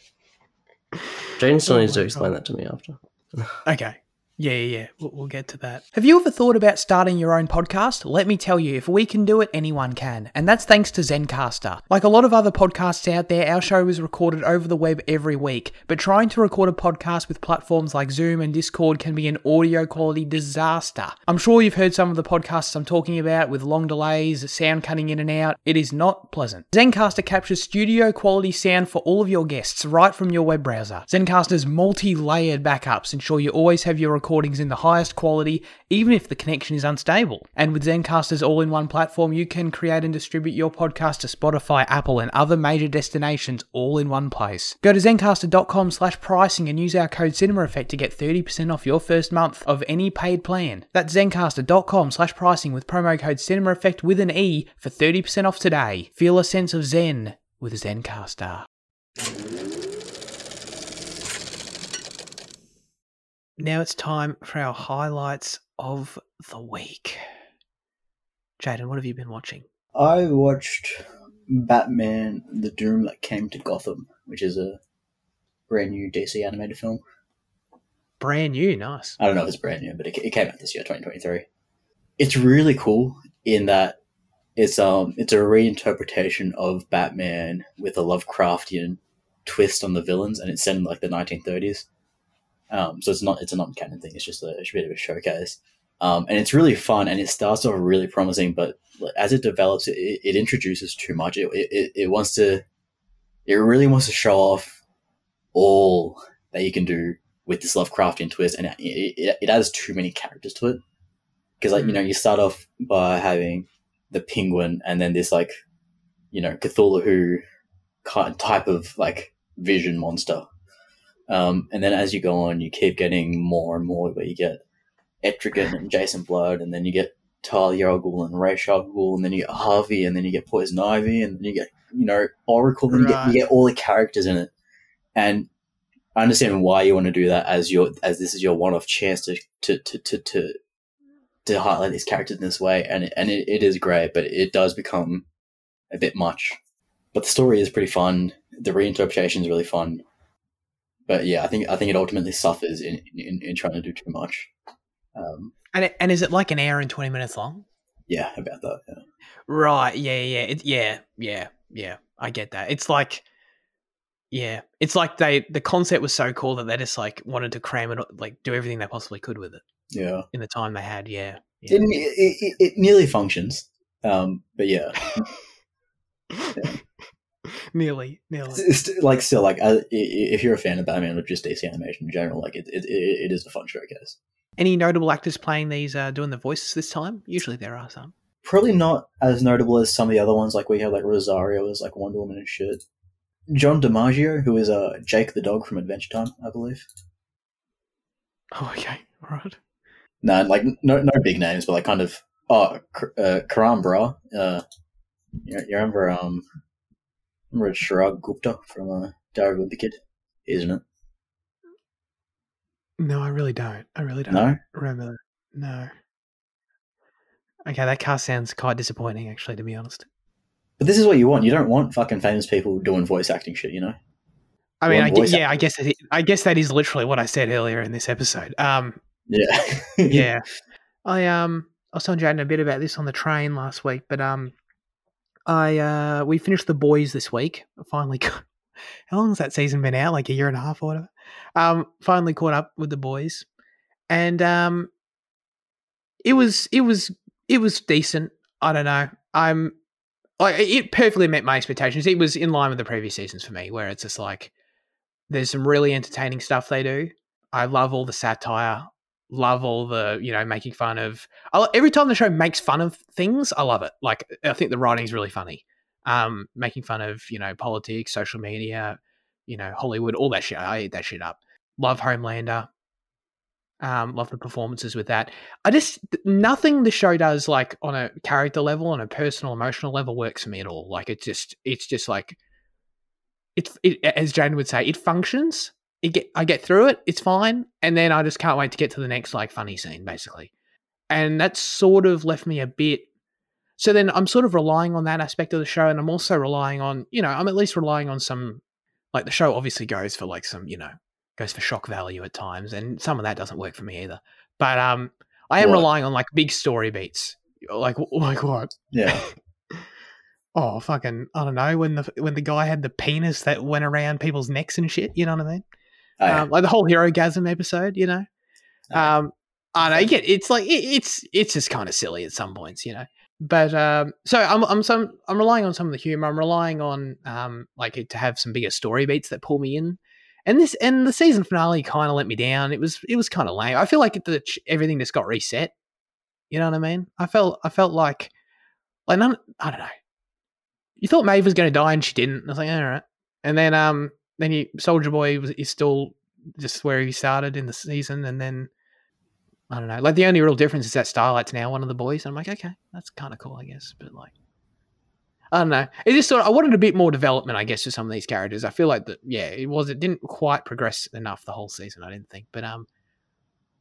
Jaden still Oh needs to explain God. that to me after. [LAUGHS] Okay. Yeah, yeah, yeah. We'll, get to that. Have you ever thought about starting your own podcast? Let me tell you, if we can do it, anyone can. And that's thanks to Zencastr. Like a lot of other podcasts out there, our show is recorded over the web every week. But trying to record a podcast with platforms like Zoom and Discord can be an audio quality disaster. I'm sure you've heard some of the podcasts I'm talking about with long delays, sound cutting in and out. It is not pleasant. Zencastr captures studio quality sound for all of your guests right from your web browser. Zencastr's multi layered backups ensure you always have your recordings in the highest quality, even if the connection is unstable. And with Zencastr's all in one platform, you can create and distribute your podcast to Spotify, Apple, and other major destinations all in one place. Go to zencastr.com slash pricing and use our code Cinema Effect to get 30% off your first month of any paid plan. That's zencastr.com slash pricing with promo code Cinema Effect with an E for 30% off today. Feel a sense of Zen with Zencastr. Now it's time for our highlights of the week. Jaden, what have you been watching? I watched Batman: The Doom That Came to Gotham, which is a brand new DC animated film. Brand new, nice. I don't know if it's brand new, but it, it came out this year, 2023. It's really cool in that it's um it's a reinterpretation of Batman with a Lovecraftian twist on the villains, and it's set in like the 1930s. Um, so it's not it's a non-canon thing. It's just a, it's a bit of a showcase, um, and it's really fun. And it starts off really promising, but as it develops, it, it, introduces too much. It, it it wants to, it really wants to show off all that you can do with this Lovecraftian twist, and it, it, it adds too many characters to it. Because like you know, you start off by having the penguin, and then this like, you know, Cthulhu kind type of like vision monster. Um, and then as you go on, you keep getting more and more where you get Etrigan and Jason Blood, and then you get Talia al Ghul and Ra's al Ghul, and then you get Harvey, and then you get Poison Ivy, and then you get you know Oracle, and you, get, you get all the characters in it. And I understand why you want to do that as your as this is your one off chance to to to to. to to highlight these characters in this way, and it, and it, it is great, but it does become a bit much. But the story is pretty fun. The reinterpretation is really fun. But yeah, I think I think it ultimately suffers in in, in trying to do too much. Um, And it, and is it like an hour and twenty minutes long? yeah, about that. Yeah. Right. Yeah. Yeah. It, yeah. Yeah. Yeah. I get that. It's like, yeah, it's like they the concept was so cool that they just like wanted to cram it, like do everything they possibly could with it Yeah, in the time they had. Yeah. yeah. it, it, it, it nearly functions. Um, but yeah, [LAUGHS] nearly. Nearly. it's, it's like still like uh, if you're a fan of Batman or just DC animation in general, like it it, it, is a fun show, I guess. Any notable actors playing these, uh, doing the voices this time? Usually there are some. Probably not as notable as some of the other ones. Like we have like Rosario as like Wonder Woman and shit. John DiMaggio, who is uh, Jake the dog from Adventure Time, I believe. [LAUGHS] Oh, okay. All right. No, like no no big names, but like kind of oh uh, Karan Brar. Uh, you remember um remember Chirag Gupta from uh, Diary of the Kid, isn't it? No, I really don't. I really don't No, remember that. No. Okay, that cast sounds quite disappointing, actually, to be honest. but this is what you want. You don't want fucking famous people doing voice acting shit. You know? I mean, I, yeah, I guess that, I guess that is literally what I said earlier in this episode. Um, Yeah, yeah, [LAUGHS] I um, I was telling Jaden a bit about this on the train last week, but um, I uh, we finished the boys this week. I finally, [LAUGHS] how long has that season been out? Like a year and a half or whatever. Um, finally caught up with the boys, and um, it was it was it was decent. I don't know. I'm like it perfectly met my expectations. It was in line with the previous seasons for me, where it's just like there's some really entertaining stuff they do. I love all the satire, love all the you know making fun of. I, every time the show makes fun of things, I love it. Like I think the writing's really funny. Um, making fun of you know politics, social media, you know Hollywood, all that shit. I eat that shit up. Love Homelander. Um, love the performances with that. I just nothing the show does like on a character level, on a personal, emotional level, works for me at all. Like it's just, it's just like, it's it, as Jane would say, it functions. It get, I get through it, it's fine, and then I just can't wait to get to the next like funny scene, basically. And that sort of left me a bit. So then I'm sort of relying on that aspect of the show, and I'm also relying on, you know, I'm at least relying on some, like the show obviously goes for like some, you know, goes for shock value at times, and some of that doesn't work for me either. But um, I am What? relying on like big story beats, like [LAUGHS] like what? yeah. [LAUGHS] Oh, fucking, I don't know when the when the guy had the penis that went around people's necks and shit. You know what I mean? I, Um, like the whole Herogasm episode. You know? I- Um, I know. Get it's like it, it's it's just kind of silly at some points, you know. But um, so I'm I'm some I'm relying on some of the humor. I'm relying on um like it to have some bigger story beats that pull me in. And this and the season finale kind of let me down. It was it was kind of lame. I feel like the everything just got reset. You know what I mean? I felt I felt like like none. I don't know. You thought Maeve was going to die and she didn't. I was like, all right. And then um then you Soldier Boy was is still just where he started in the season, and then I don't know. Like the only real difference is that Starlight's now one of the boys. And I'm like, okay, that's kind of cool, I guess. But like, I don't know. It just sort of I wanted a bit more development, I guess, for some of these characters. I feel like that, yeah, it was. It didn't quite progress enough the whole season. I didn't think, but um,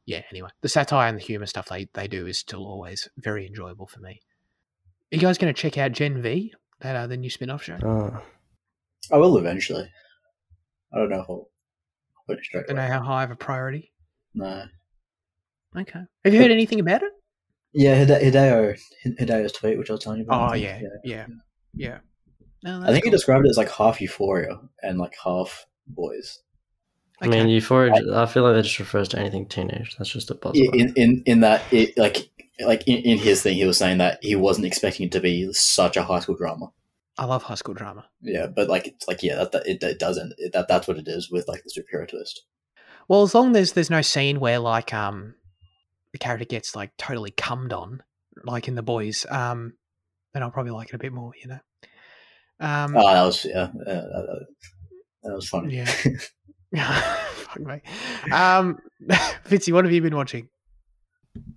yeah. Anyway, the satire and the humor stuff they they do is still always very enjoyable for me. Are you guys going to check out Gen V, that uh, the new spin off show? Uh, I will eventually. I don't know if I'll put it straight Don't know how high of a priority. No. Okay. Have you heard anything about it? Yeah, Hideo Hideo's tweet, which I was telling you about. Oh I think. yeah, yeah, yeah. No, I that's think he described it as like half Euphoria and like half boys. I mean, Euphoria. I feel like that just refers to anything teenage. That's just a buzzword. In in in that it like like in, in his thing, he was saying that he wasn't expecting it to be such a high school drama. I love high school drama. Yeah, but like it's like yeah, that, that it, it doesn't. It, that that's what it is with like the superhero twist. Well, as long as there's no scene where like um the character gets like totally cummed on, like in the boys, um, then I'll probably like it a bit more. You know. Um, Oh, that was yeah, uh, that, that was funny. Yeah. [LAUGHS] [LAUGHS] Fuck me. Um, [LAUGHS] Fitzy, what have you been watching?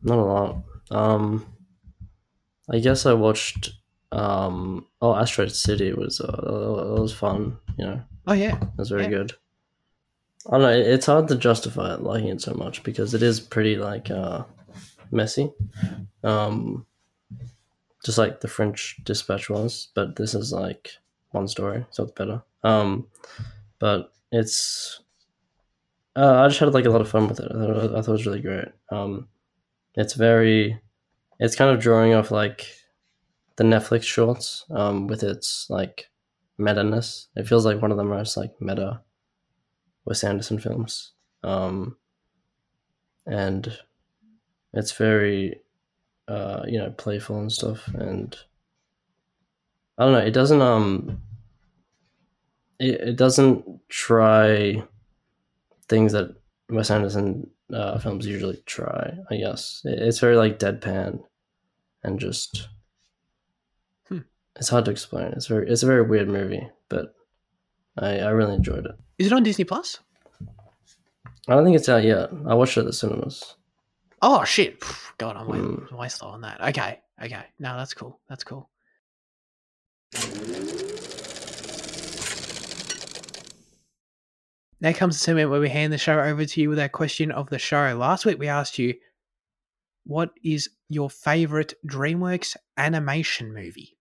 Not a lot. Um, I guess I watched. Um, oh, Asteroid City was uh, that was fun. You know, Oh yeah, it was very Yeah. good. I don't know. It's hard to justify it liking it so much because it is pretty like uh, messy. Um, just like the French Dispatch was, but this is like one story, so it's better. Um, but it's uh, I just had like a lot of fun with it. I thought, I thought it was really great. Um, it's very, it's kind of drawing off like the Netflix shorts um, with its like meta ness. It feels like one of the most like meta Wes Anderson films. Um, and it's very, uh, you know, playful and stuff. And I don't know, it doesn't, um, it, it doesn't try things that Wes Anderson uh, films usually try, I guess. It, it's very like deadpan and just. It's hard to explain. It's very, it's a very weird movie, but I, I really enjoyed it. is it on Disney Plus? I don't think it's out yet. I watched it at the cinemas. Oh shit! God, I'm way, Mm. way slow on that. Okay, okay. No, that's cool. That's cool. Now comes the segment where we hand the show over to you with our question of the show. Last week we asked you, what is your favorite DreamWorks animation movie?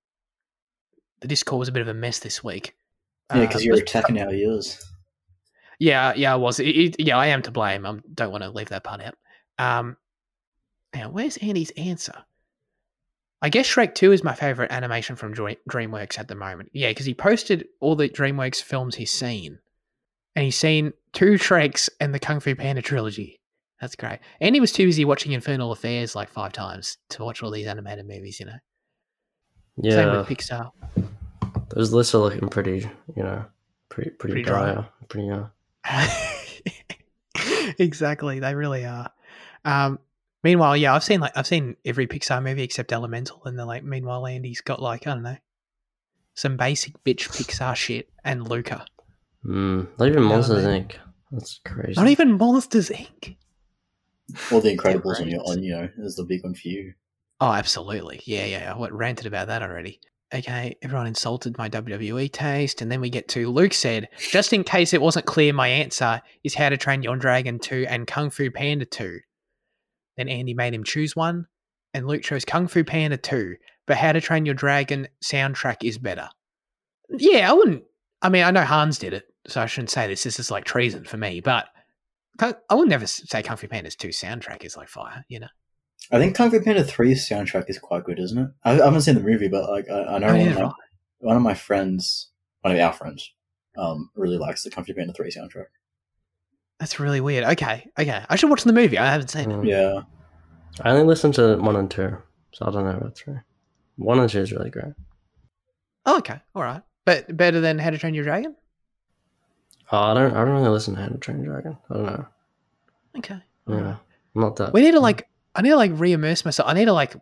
The Discord was a bit of a mess this week. Yeah, because Uh, you're attacking our ears. yeah, yeah, I was. It, it- yeah, I am to blame. I don't want to leave that part out. Um, now, where's Andy's answer? I guess Shrek 2 is my favorite animation from DreamWorks at the moment. Yeah, because he posted all the DreamWorks films he's seen. And he's seen two Shreks and the Kung Fu Panda trilogy. That's great. Andy was too busy watching Infernal Affairs like five times to watch all these animated movies, you know? Same Yeah, with Pixar. those lists are looking pretty, you know, pretty pretty, Pretty dry. dry. Pretty uh, [LAUGHS] exactly, they really are. Um, meanwhile, yeah, I've seen like I've seen every Pixar movie except Elemental, and they're like, meanwhile, Andy's got like I don't know, some basic bitch Pixar shit, and Luca. mm, not even know what I Monsters mean? Inc. That's crazy. Not even Monsters Inc. Or the Incredibles on your on you know is the big one for you. Oh, absolutely. Yeah, yeah. I what ranted about that already. Okay, everyone insulted my WWE taste, and then we get to Luke said, just in case it wasn't clear, my answer is How to Train Your Dragon 2 and Kung Fu Panda 2. Then Andy made him choose one, and Luke chose Kung Fu Panda 2, but How to Train Your Dragon soundtrack is better. Yeah, I wouldn't. I mean, I know Hans did it, so I shouldn't say this. This is like treason for me, but I would never say Kung Fu Panda's 2 soundtrack is like fire, you know? I think Kung Fu Panda 3's soundtrack is quite good, isn't it? I, I haven't seen the movie, but like I, I know Oh, one, yeah, of my, right. one of my friends, one of our friends, um, really likes the Kung Fu Panda 3 soundtrack. That's really weird. Okay, okay. I should watch the movie. I haven't seen it. Mm. Yeah, I only listened to one and two, so I don't know about three. One and two is really great. Oh, okay, all right. But better than How to Train Your Dragon. Oh, I don't. I don't really listen to How to Train Your Dragon. I don't know. Okay. Yeah, I'm not that. We need to like. I need to like re-immerse myself. I need to like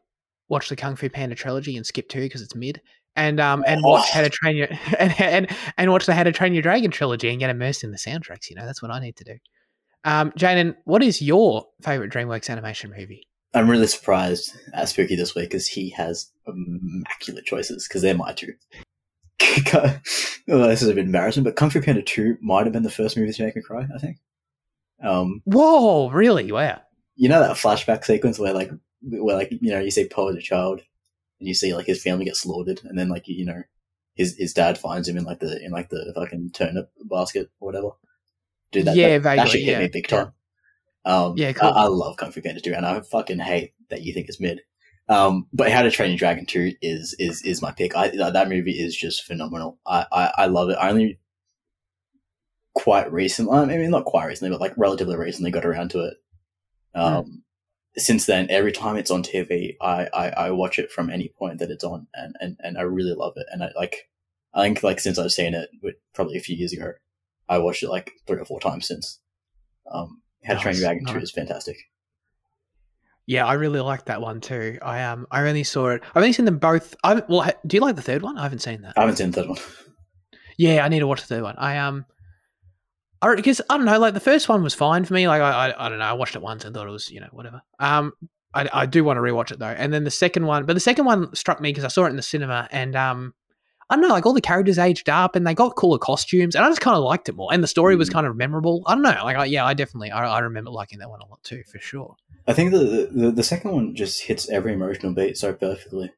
watch the Kung Fu Panda trilogy and skip two because it's mid, and um and watch How to Train Your [LAUGHS] and and and watch the How to Train Your Dragon trilogy and get immersed in the soundtracks. You know, that's what I need to do. Um, Jaden, what is your favorite DreamWorks animation movie? I'm really surprised at Spooky this week because he has immaculate choices because they're my two. [LAUGHS] well, this is a bit embarrassing, but Kung Fu Panda 2 might have been the first movie to make me cry, I think. Um, Whoa, really? Wow. You know that flashback sequence where like where like you know you see Po as a child and you see like his family get slaughtered and then like you know his his dad finds him in like the in like the fucking turnip basket or whatever. Dude, that, Yeah, that, that vaguely, shit hit yeah, me big yeah. time. Um, Yeah, cool. I, I love Kung Fu Panda 2 and I fucking hate that you think it's mid. Um, but How to Train Your Dragon 2 is is is my pick. I that that movie is just phenomenal. I I, I love it. I only quite recently, I mean not quite recently, but like relatively recently got around to it. Um, since then, every time it's on TV, I, I, I watch it from any point that it's on, and, and, and I really love it. And I like, I think like since I've seen it, probably a few years ago, I watched it like three or four times since. Um, How to Train Your Nice, Dragon Two is fantastic. Yeah, I really like that one too. I um, I only saw it. I've only seen them both. I well, do you like the third one? I haven't seen that. I haven't seen the third one. Yeah, I need to watch the third one. I um, I because I don't know, like the first one was fine for me. Like I, I, I don't know, I watched it once and thought it was you know whatever. Um, I, I do want to rewatch it though. And then the second one, but the second one struck me because I saw it in the cinema, and um, I don't know, like all the characters aged up and they got cooler costumes, and I just kind of liked it more. And the story was Mm. kind of memorable. I don't know, like I, yeah, I definitely I, I remember liking that one a lot too, for sure. I think the, the the second one just hits every emotional beat so perfectly.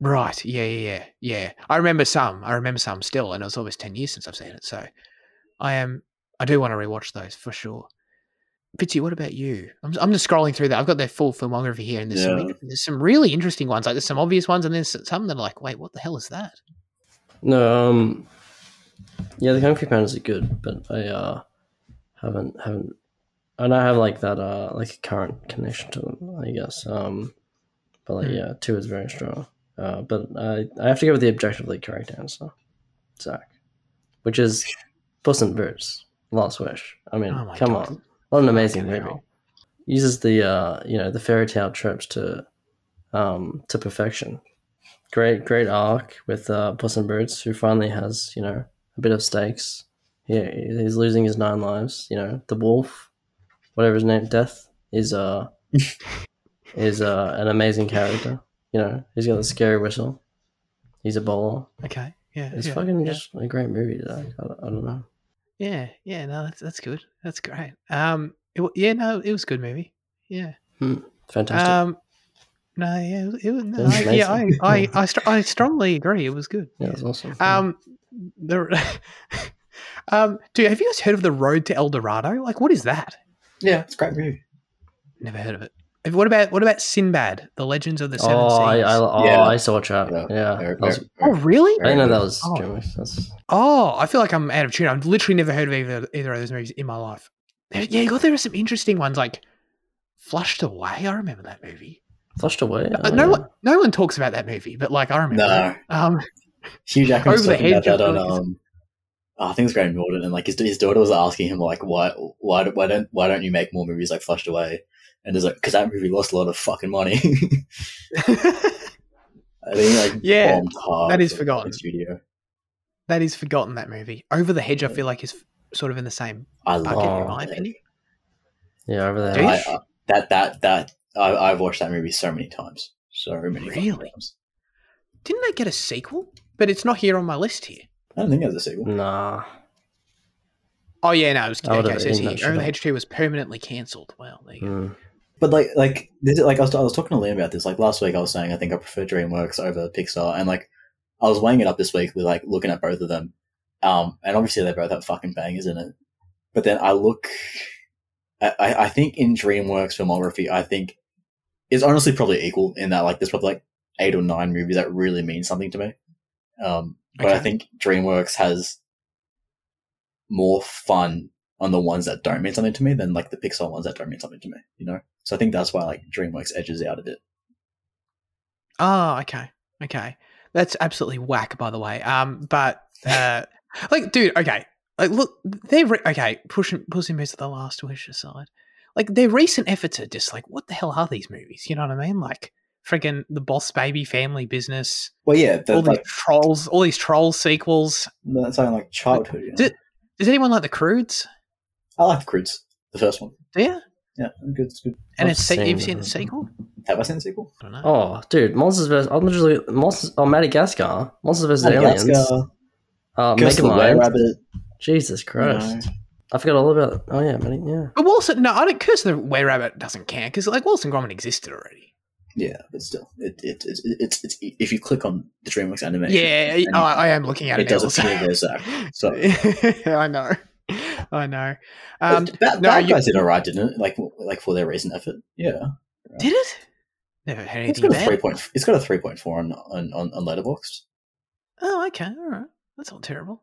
Right. Yeah, yeah, yeah. Yeah. I remember some. I remember some still, and it was almost ten years since I've seen it. So I am I do want to rewatch those for sure. Fitzy, what about you? I'm, I'm just scrolling through that. I've got their full filmography here, and there's, some, there's some really interesting ones. Like there's some obvious ones, and there's some that are like, wait, what the hell is that? No, um, yeah, the Kung Fu Pandas are good, but I uh haven't haven't. I don't have like that uh like a current connection to them, I guess. Um, but like Hmm. yeah, two is very strong. Uh, but I I have to go with the objectively correct answer, Zac, which is Puss in Boots: Last Wish. I mean, Oh come God. on, what an amazing movie! hell. Uses the uh you know the fairy tale tropes to um to perfection great great arc with uh, Puss in Boots, who finally has you know a bit of stakes. Yeah, he's losing his nine lives. You know, the wolf, whatever his name, Death is uh [LAUGHS] is uh an amazing character. You know, he's got the scary whistle. He's a bowler. Okay. Yeah. It's yeah, fucking yeah. just a great movie. Like, I, I don't know. Yeah. Yeah. No, that's that's good. That's great. Um. It, yeah. No, it was a good movie. Yeah. Fantastic. Um. No. Yeah. It was. No, was I, yeah. I. I. [LAUGHS] I, str- I strongly agree. It was good. yeah, it was awesome. Um, the [LAUGHS] um, dude, have you guys heard of the Road to El Dorado? Like, what is that? Yeah, it's a great movie. Never heard of it. Have- What about what about Sinbad, the Legends of the Seven oh, Seas? I, oh, Yeah. I saw Chat. Yeah. Yeah, Very- that was- very- oh, really? I didn't know that was Oh. DreamWorks. That's Oh, I feel like I'm out of tune. I've literally never heard of either either of those movies in my life. There- Yeah, God, there are some interesting ones like Flushed Away. I remember that movie. flushed away. Uh, Oh, no one, no one talks about that movie, but like I remember. No. it. Um, Hugh Jackman was Over the talking about that I on feel like um, oh, I think it's Graham Norton, and like his his daughter was asking him like, why why why don't why don't you make more movies like Flushed Away? And there's like, because that movie lost a lot of fucking money. [LAUGHS] I think like Yeah, bombed hard that is forgotten. Studio. that is forgotten. That movie, Over the Hedge, I feel like is sort of in the same I bucket, love in my opinion. Yeah, over there. Do you? I, I, that that that I, I've watched that movie so many times, so many Really? times. Didn't they get a sequel? But it's not here on my list here. I don't think there's a sequel. Nah. Oh yeah, no, it was I okay. It says here, Over the. Hedge Two was permanently cancelled. Well, there you go. Hmm. But like, like, this, like I was, I was talking to Liam about this. Like last week, I was saying I think I prefer DreamWorks over Pixar, and like I was weighing it up this week with like looking at both of them. Um, and obviously they both have fucking bangers in it. But then I look, I, I think in DreamWorks filmography, I think is honestly probably equal in that like there's probably like eight or nine movies that really mean something to me. Um, but I think DreamWorks has more fun on the ones that don't mean something to me than like the Pixar ones that don't mean something to me. You know, so I think that's why like DreamWorks edges out a bit. Oh, okay, okay. That's absolutely whack, by the way. Um, but [LAUGHS] uh, like, dude, okay, like, look, they're re- okay. Pushing Puss in Boots the Last Wish aside, like their recent efforts are just like, what the hell are these movies? You know what I mean? Like, friggin' the Boss Baby Family Business, Well, yeah, the, all these like trolls, all these troll sequels. that's something like childhood. You know? Did- Does anyone like the Croods? I like the Croods, the first one. Do you? Yeah, good. It's good. And I've it's se- seen you've seen the sequel? Have I seen the sequel? I don't know. Oh, dude, Monsters vs. I'm literally Monsters. Oh, Madagascar. Monsters vs. Aliens. Uh, Curse of the Were Megamind. Rabbit. Jesus Christ. I forgot all about. Oh yeah, Medi- yeah. But Wilson, no, I don't curse the Were Rabbit doesn't count because like Wilson Gromit existed already. Yeah, but still, it, it, it, it's it's if you click on the DreamWorks animation, Yeah, I, I am looking at it. it does now, appear so- there, Zac. So [LAUGHS] I know, I know. Um, Bad, no, Bad you- Guys did alright, didn't it? Like like for their recent effort. Yeah, did it? Never heard it's anything got a three it. point. It's got a three point four on on on, on Letterboxd. Oh, okay, all right. That's not terrible.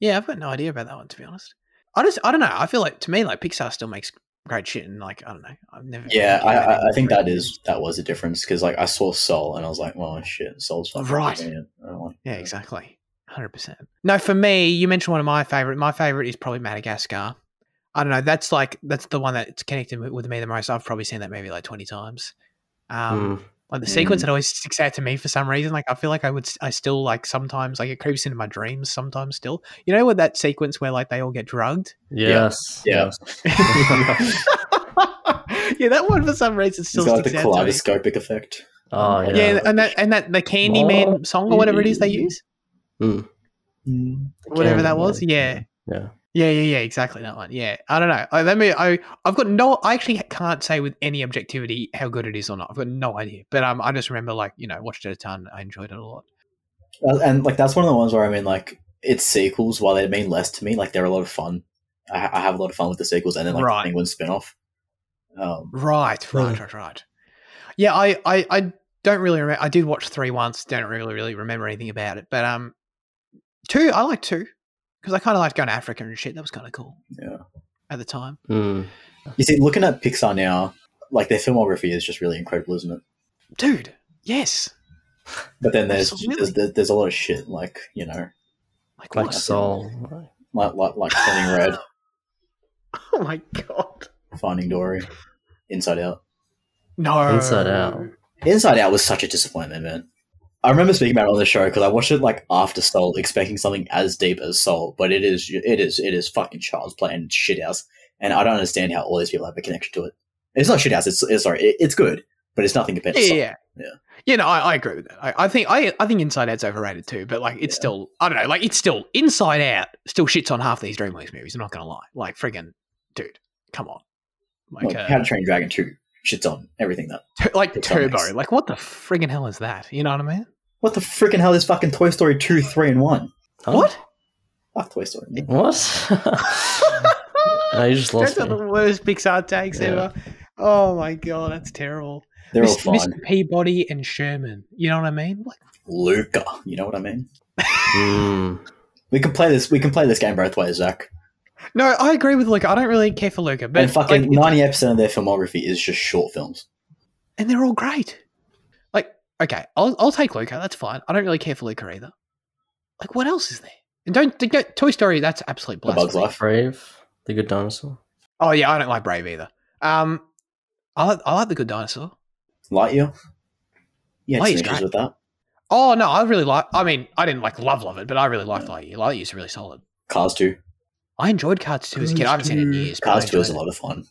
Yeah, I've got no idea about that one to be honest. I just, I don't know. I feel like to me, like Pixar still makes great shit, and like I don't know. I've never. Yeah, I, I, I think that is that was a difference because like I saw Soul and I was like, well, shit, Soul's fucking Right. brilliant. Like, Yeah, exactly. Hundred percent. No, for me, you mentioned one of my favorite. My favorite is probably Madagascar. I don't know. That's like that's the one that's connected with- with me the most. I've probably seen that movie like twenty times. Um, Mm. Like the sequence Mm. that always sticks out to me for some reason. Like I feel like I would, I still like sometimes like it creeps into my dreams. Sometimes still, you know, with that sequence where like they all get drugged. Yes. Yeah. yes. [LAUGHS] yeah, that one for some reason It's still got like the sticks out to me. kaleidoscopic effect. Oh yeah. Yeah, and that and that the Candyman song or whatever it is they use, Mm, whatever that was. Yeah, yeah. yeah, yeah, yeah. Exactly that one. Yeah, I don't know. I, let me. I I've got no. I actually can't say with any objectivity how good it is or not. I've got no idea. But um, I just remember like you know watched it a ton. I enjoyed it a lot. And like that's one of the ones where I mean, like its sequels, while they mean less to me, like they're a lot of fun. I, ha- I have a lot of fun with the sequels, and then like Right. the Penguin spin-off. Um, Right, right, Yeah. right, right. Yeah, I, I, I don't really remember. I did watch three once. Don't really, really remember anything about it. But um, two, I like two because I kind of liked going to Africa and shit. That was kind of cool yeah. at the time. Mm. You see, looking at Pixar now, like their filmography is just really incredible, isn't it? Dude, yes. But then there's Absolutely. there's, there's a lot of shit, like you know, Like, Like what? Soul. like like, like Turning Red, [LAUGHS] Oh my god. Finding Dory, Inside Out. No. Inside Out. Inside Out was such a disappointment, man. I remember speaking about it on the show because I watched it like after Soul, expecting something as deep as Soul, but it is it is it is fucking child's play and shithouse, and I don't understand how all these people have a connection to it. It's not shithouse. It's, it's sorry, it, it's good, but it's nothing compared to Yeah, Soul. yeah, Yeah. Yeah, no, I, I agree with that. I, I think I, I think Inside Out's overrated too. But like, it's Yeah. still, I don't know, like it's still Inside Out still shits on half these DreamWorks movies. I'm not gonna lie. Like, friggin', dude, come on. Like, Like uh, How to Train Dragon Two shits on everything that. Like Turbo. Like, what the friggin' hell is that? You know what I mean? What the freaking hell is fucking Toy Story two, three, and one? Huh? What? Fuck Toy Story. man. What? [LAUGHS] I you just That's lost are me. the worst Pixar takes Yeah. ever. Oh my god, that's terrible. They're all Mr. fine. Mr. Peabody and Sherman. You know what I mean? Like, Luca, you know what I mean? Mm. We can play this. We can play this game both ways, Zac. no, I agree with Luca. I don't really care for Luca, but and fucking like, ninety eight percent of their filmography is just short films. and they're all great. Okay, I'll I'll take Luca. That's fine. I don't really care for Luca either. Like, what else is there? And don't, don't Toy Story. That's absolute A Bug's. Life. Brave, the good dinosaur. Oh yeah, I don't like Brave either. Um, I like, I like the Good Dinosaur. Lightyear. Yeah, Lightyear's great. with that. Oh no, I really like. I mean, I didn't like love love it, but I really liked Lightyear. Lightyear's really solid. Cars two. I enjoyed Cars 2 as a kid. I haven't seen it in years. Cars two is a lot of fun.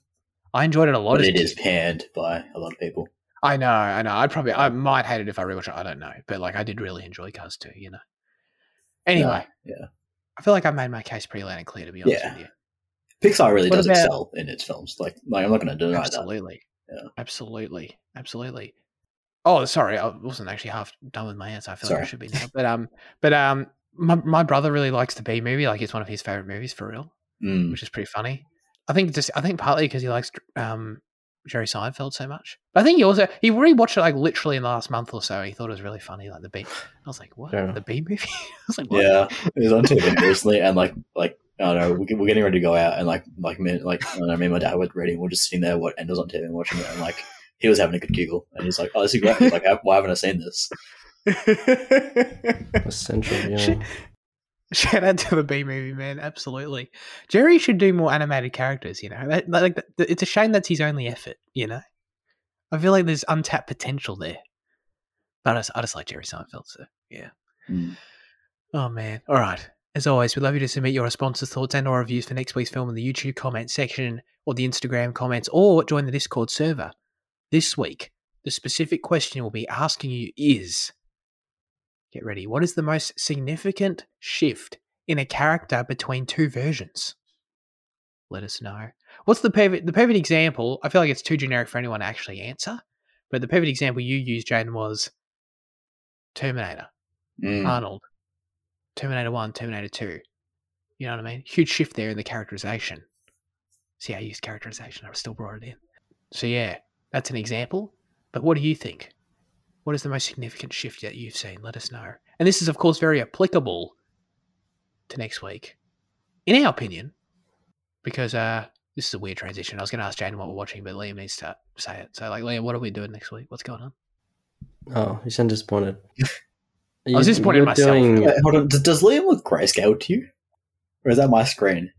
I enjoyed it a lot but it is panned by a lot of people. I know, I know. I'd probably, I might hate it if I rewatch it. I don't know, but like, I did really enjoy Cars 2. You know. Anyway, yeah. I feel like I've made my case pretty loud and clear. To be honest Yeah. with you, Pixar really What does about- excel in its films. Like, like I'm not going to deny that. absolutely, Yeah. absolutely, absolutely. Oh, sorry, I wasn't actually half done with my answer. I feel like I should be now. But um, but um, my my brother really likes the Bee Movie. Like, it's one of his favorite movies for real. Mm. which is pretty funny. I think just I think partly because he likes um, Jerry Seinfeld so much. But I think he also he rewatched it like literally in the last month or so. He thought it was really funny, like the Bee. I was like, what Yeah. the Bee Movie? [LAUGHS] I was like, what? Yeah, it was on TV recently, and like, like I don't know, we- we're getting ready to go out, and like, like me, like I don't know, me and my dad were ready, and we're just sitting there, what, and was on TV and watching it, and like, he was having a good giggle, and he's like, "Oh, this is great!" He's like, "Why haven't I seen this?" [LAUGHS] Essential Shit. [LAUGHS] Shout out to the Bee Movie, man. Absolutely. Jerry should do more animated characters, you know. That, like, that- it's a shame that's his only effort, you know. I feel like there's untapped potential there. But I just, I just like Jerry Seinfeld, so yeah. Mm. Oh man. All right. As always, we'd love you to submit your responses, thoughts, and or reviews for next week's film in the YouTube comment section or the Instagram comments or join the Discord server. This week, the specific question we'll be asking you is get ready. What is the most significant shift in a character between two versions? Let us know. What's the perfect the perfect example? I feel like it's too generic for anyone to actually answer, but the perfect example you used, Jane, was Terminator. Mm. Arnold, Terminator 1, Terminator 2. You know what I mean? Huge shift there in the characterization. See, I used characterization, I still brought it in. So, yeah, that's an example. But what do you think? What is the most significant shift that you've seen? Let us know. And this is, of course, very applicable to next week, in our opinion, because uh, this is a weird transition. I was going to ask Jaden what we're watching, but Liam needs to say it. So, like, Liam, what are we doing next week? What's going on? Oh, you sound disappointed. [LAUGHS] I was disappointed in You're myself. doing- Wait, hold on. Does, does Liam look grayscale to you, or is that my screen?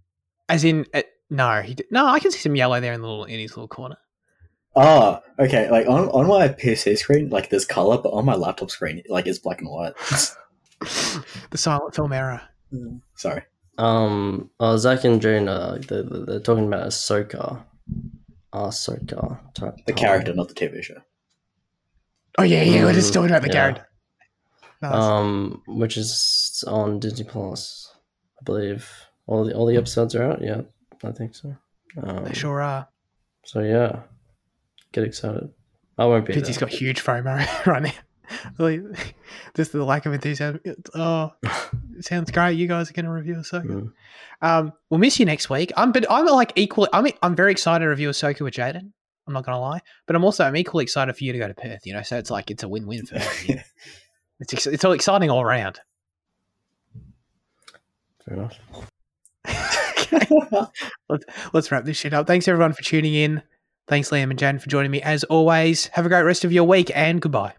As in, uh, no, he d- no, I can see some yellow there in the little in his little corner. Oh, okay. Like on on my PC screen, like there's color, but on my laptop screen, like it's black and white. [LAUGHS] the silent film error. Sorry. Um, uh, Zac and Jane, uh, they're, they're talking about Ahsoka. Ahsoka. Ta- The Tano. character, not the TV show. Oh yeah, yeah. We're just Mm, talking about the yeah. character. Nice. Um, which is on Disney Plus, I believe. All the all the episodes are out. Yeah, I think so. Um, they sure are. So yeah, get excited. I won't be. He's got huge FOMO [LAUGHS] right now. Just the lack of enthusiasm. Oh, sounds great. You guys are going to review Ahsoka. Mm. Um, we'll miss you next week. I'm, but I'm like equally. I'm, I'm very excited to review Ahsoka with Jaden. I'm not going to lie, but I'm also I'm equally excited for you to go to Perth. You know, so it's like it's a win-win for her. you know? [LAUGHS] It's ex- it's all exciting all around. Fair enough. [LAUGHS] let's, let's wrap this shit up. Thanks everyone for tuning in. Thanks Liam and Jan for joining me as always. Have a great rest of your week and goodbye.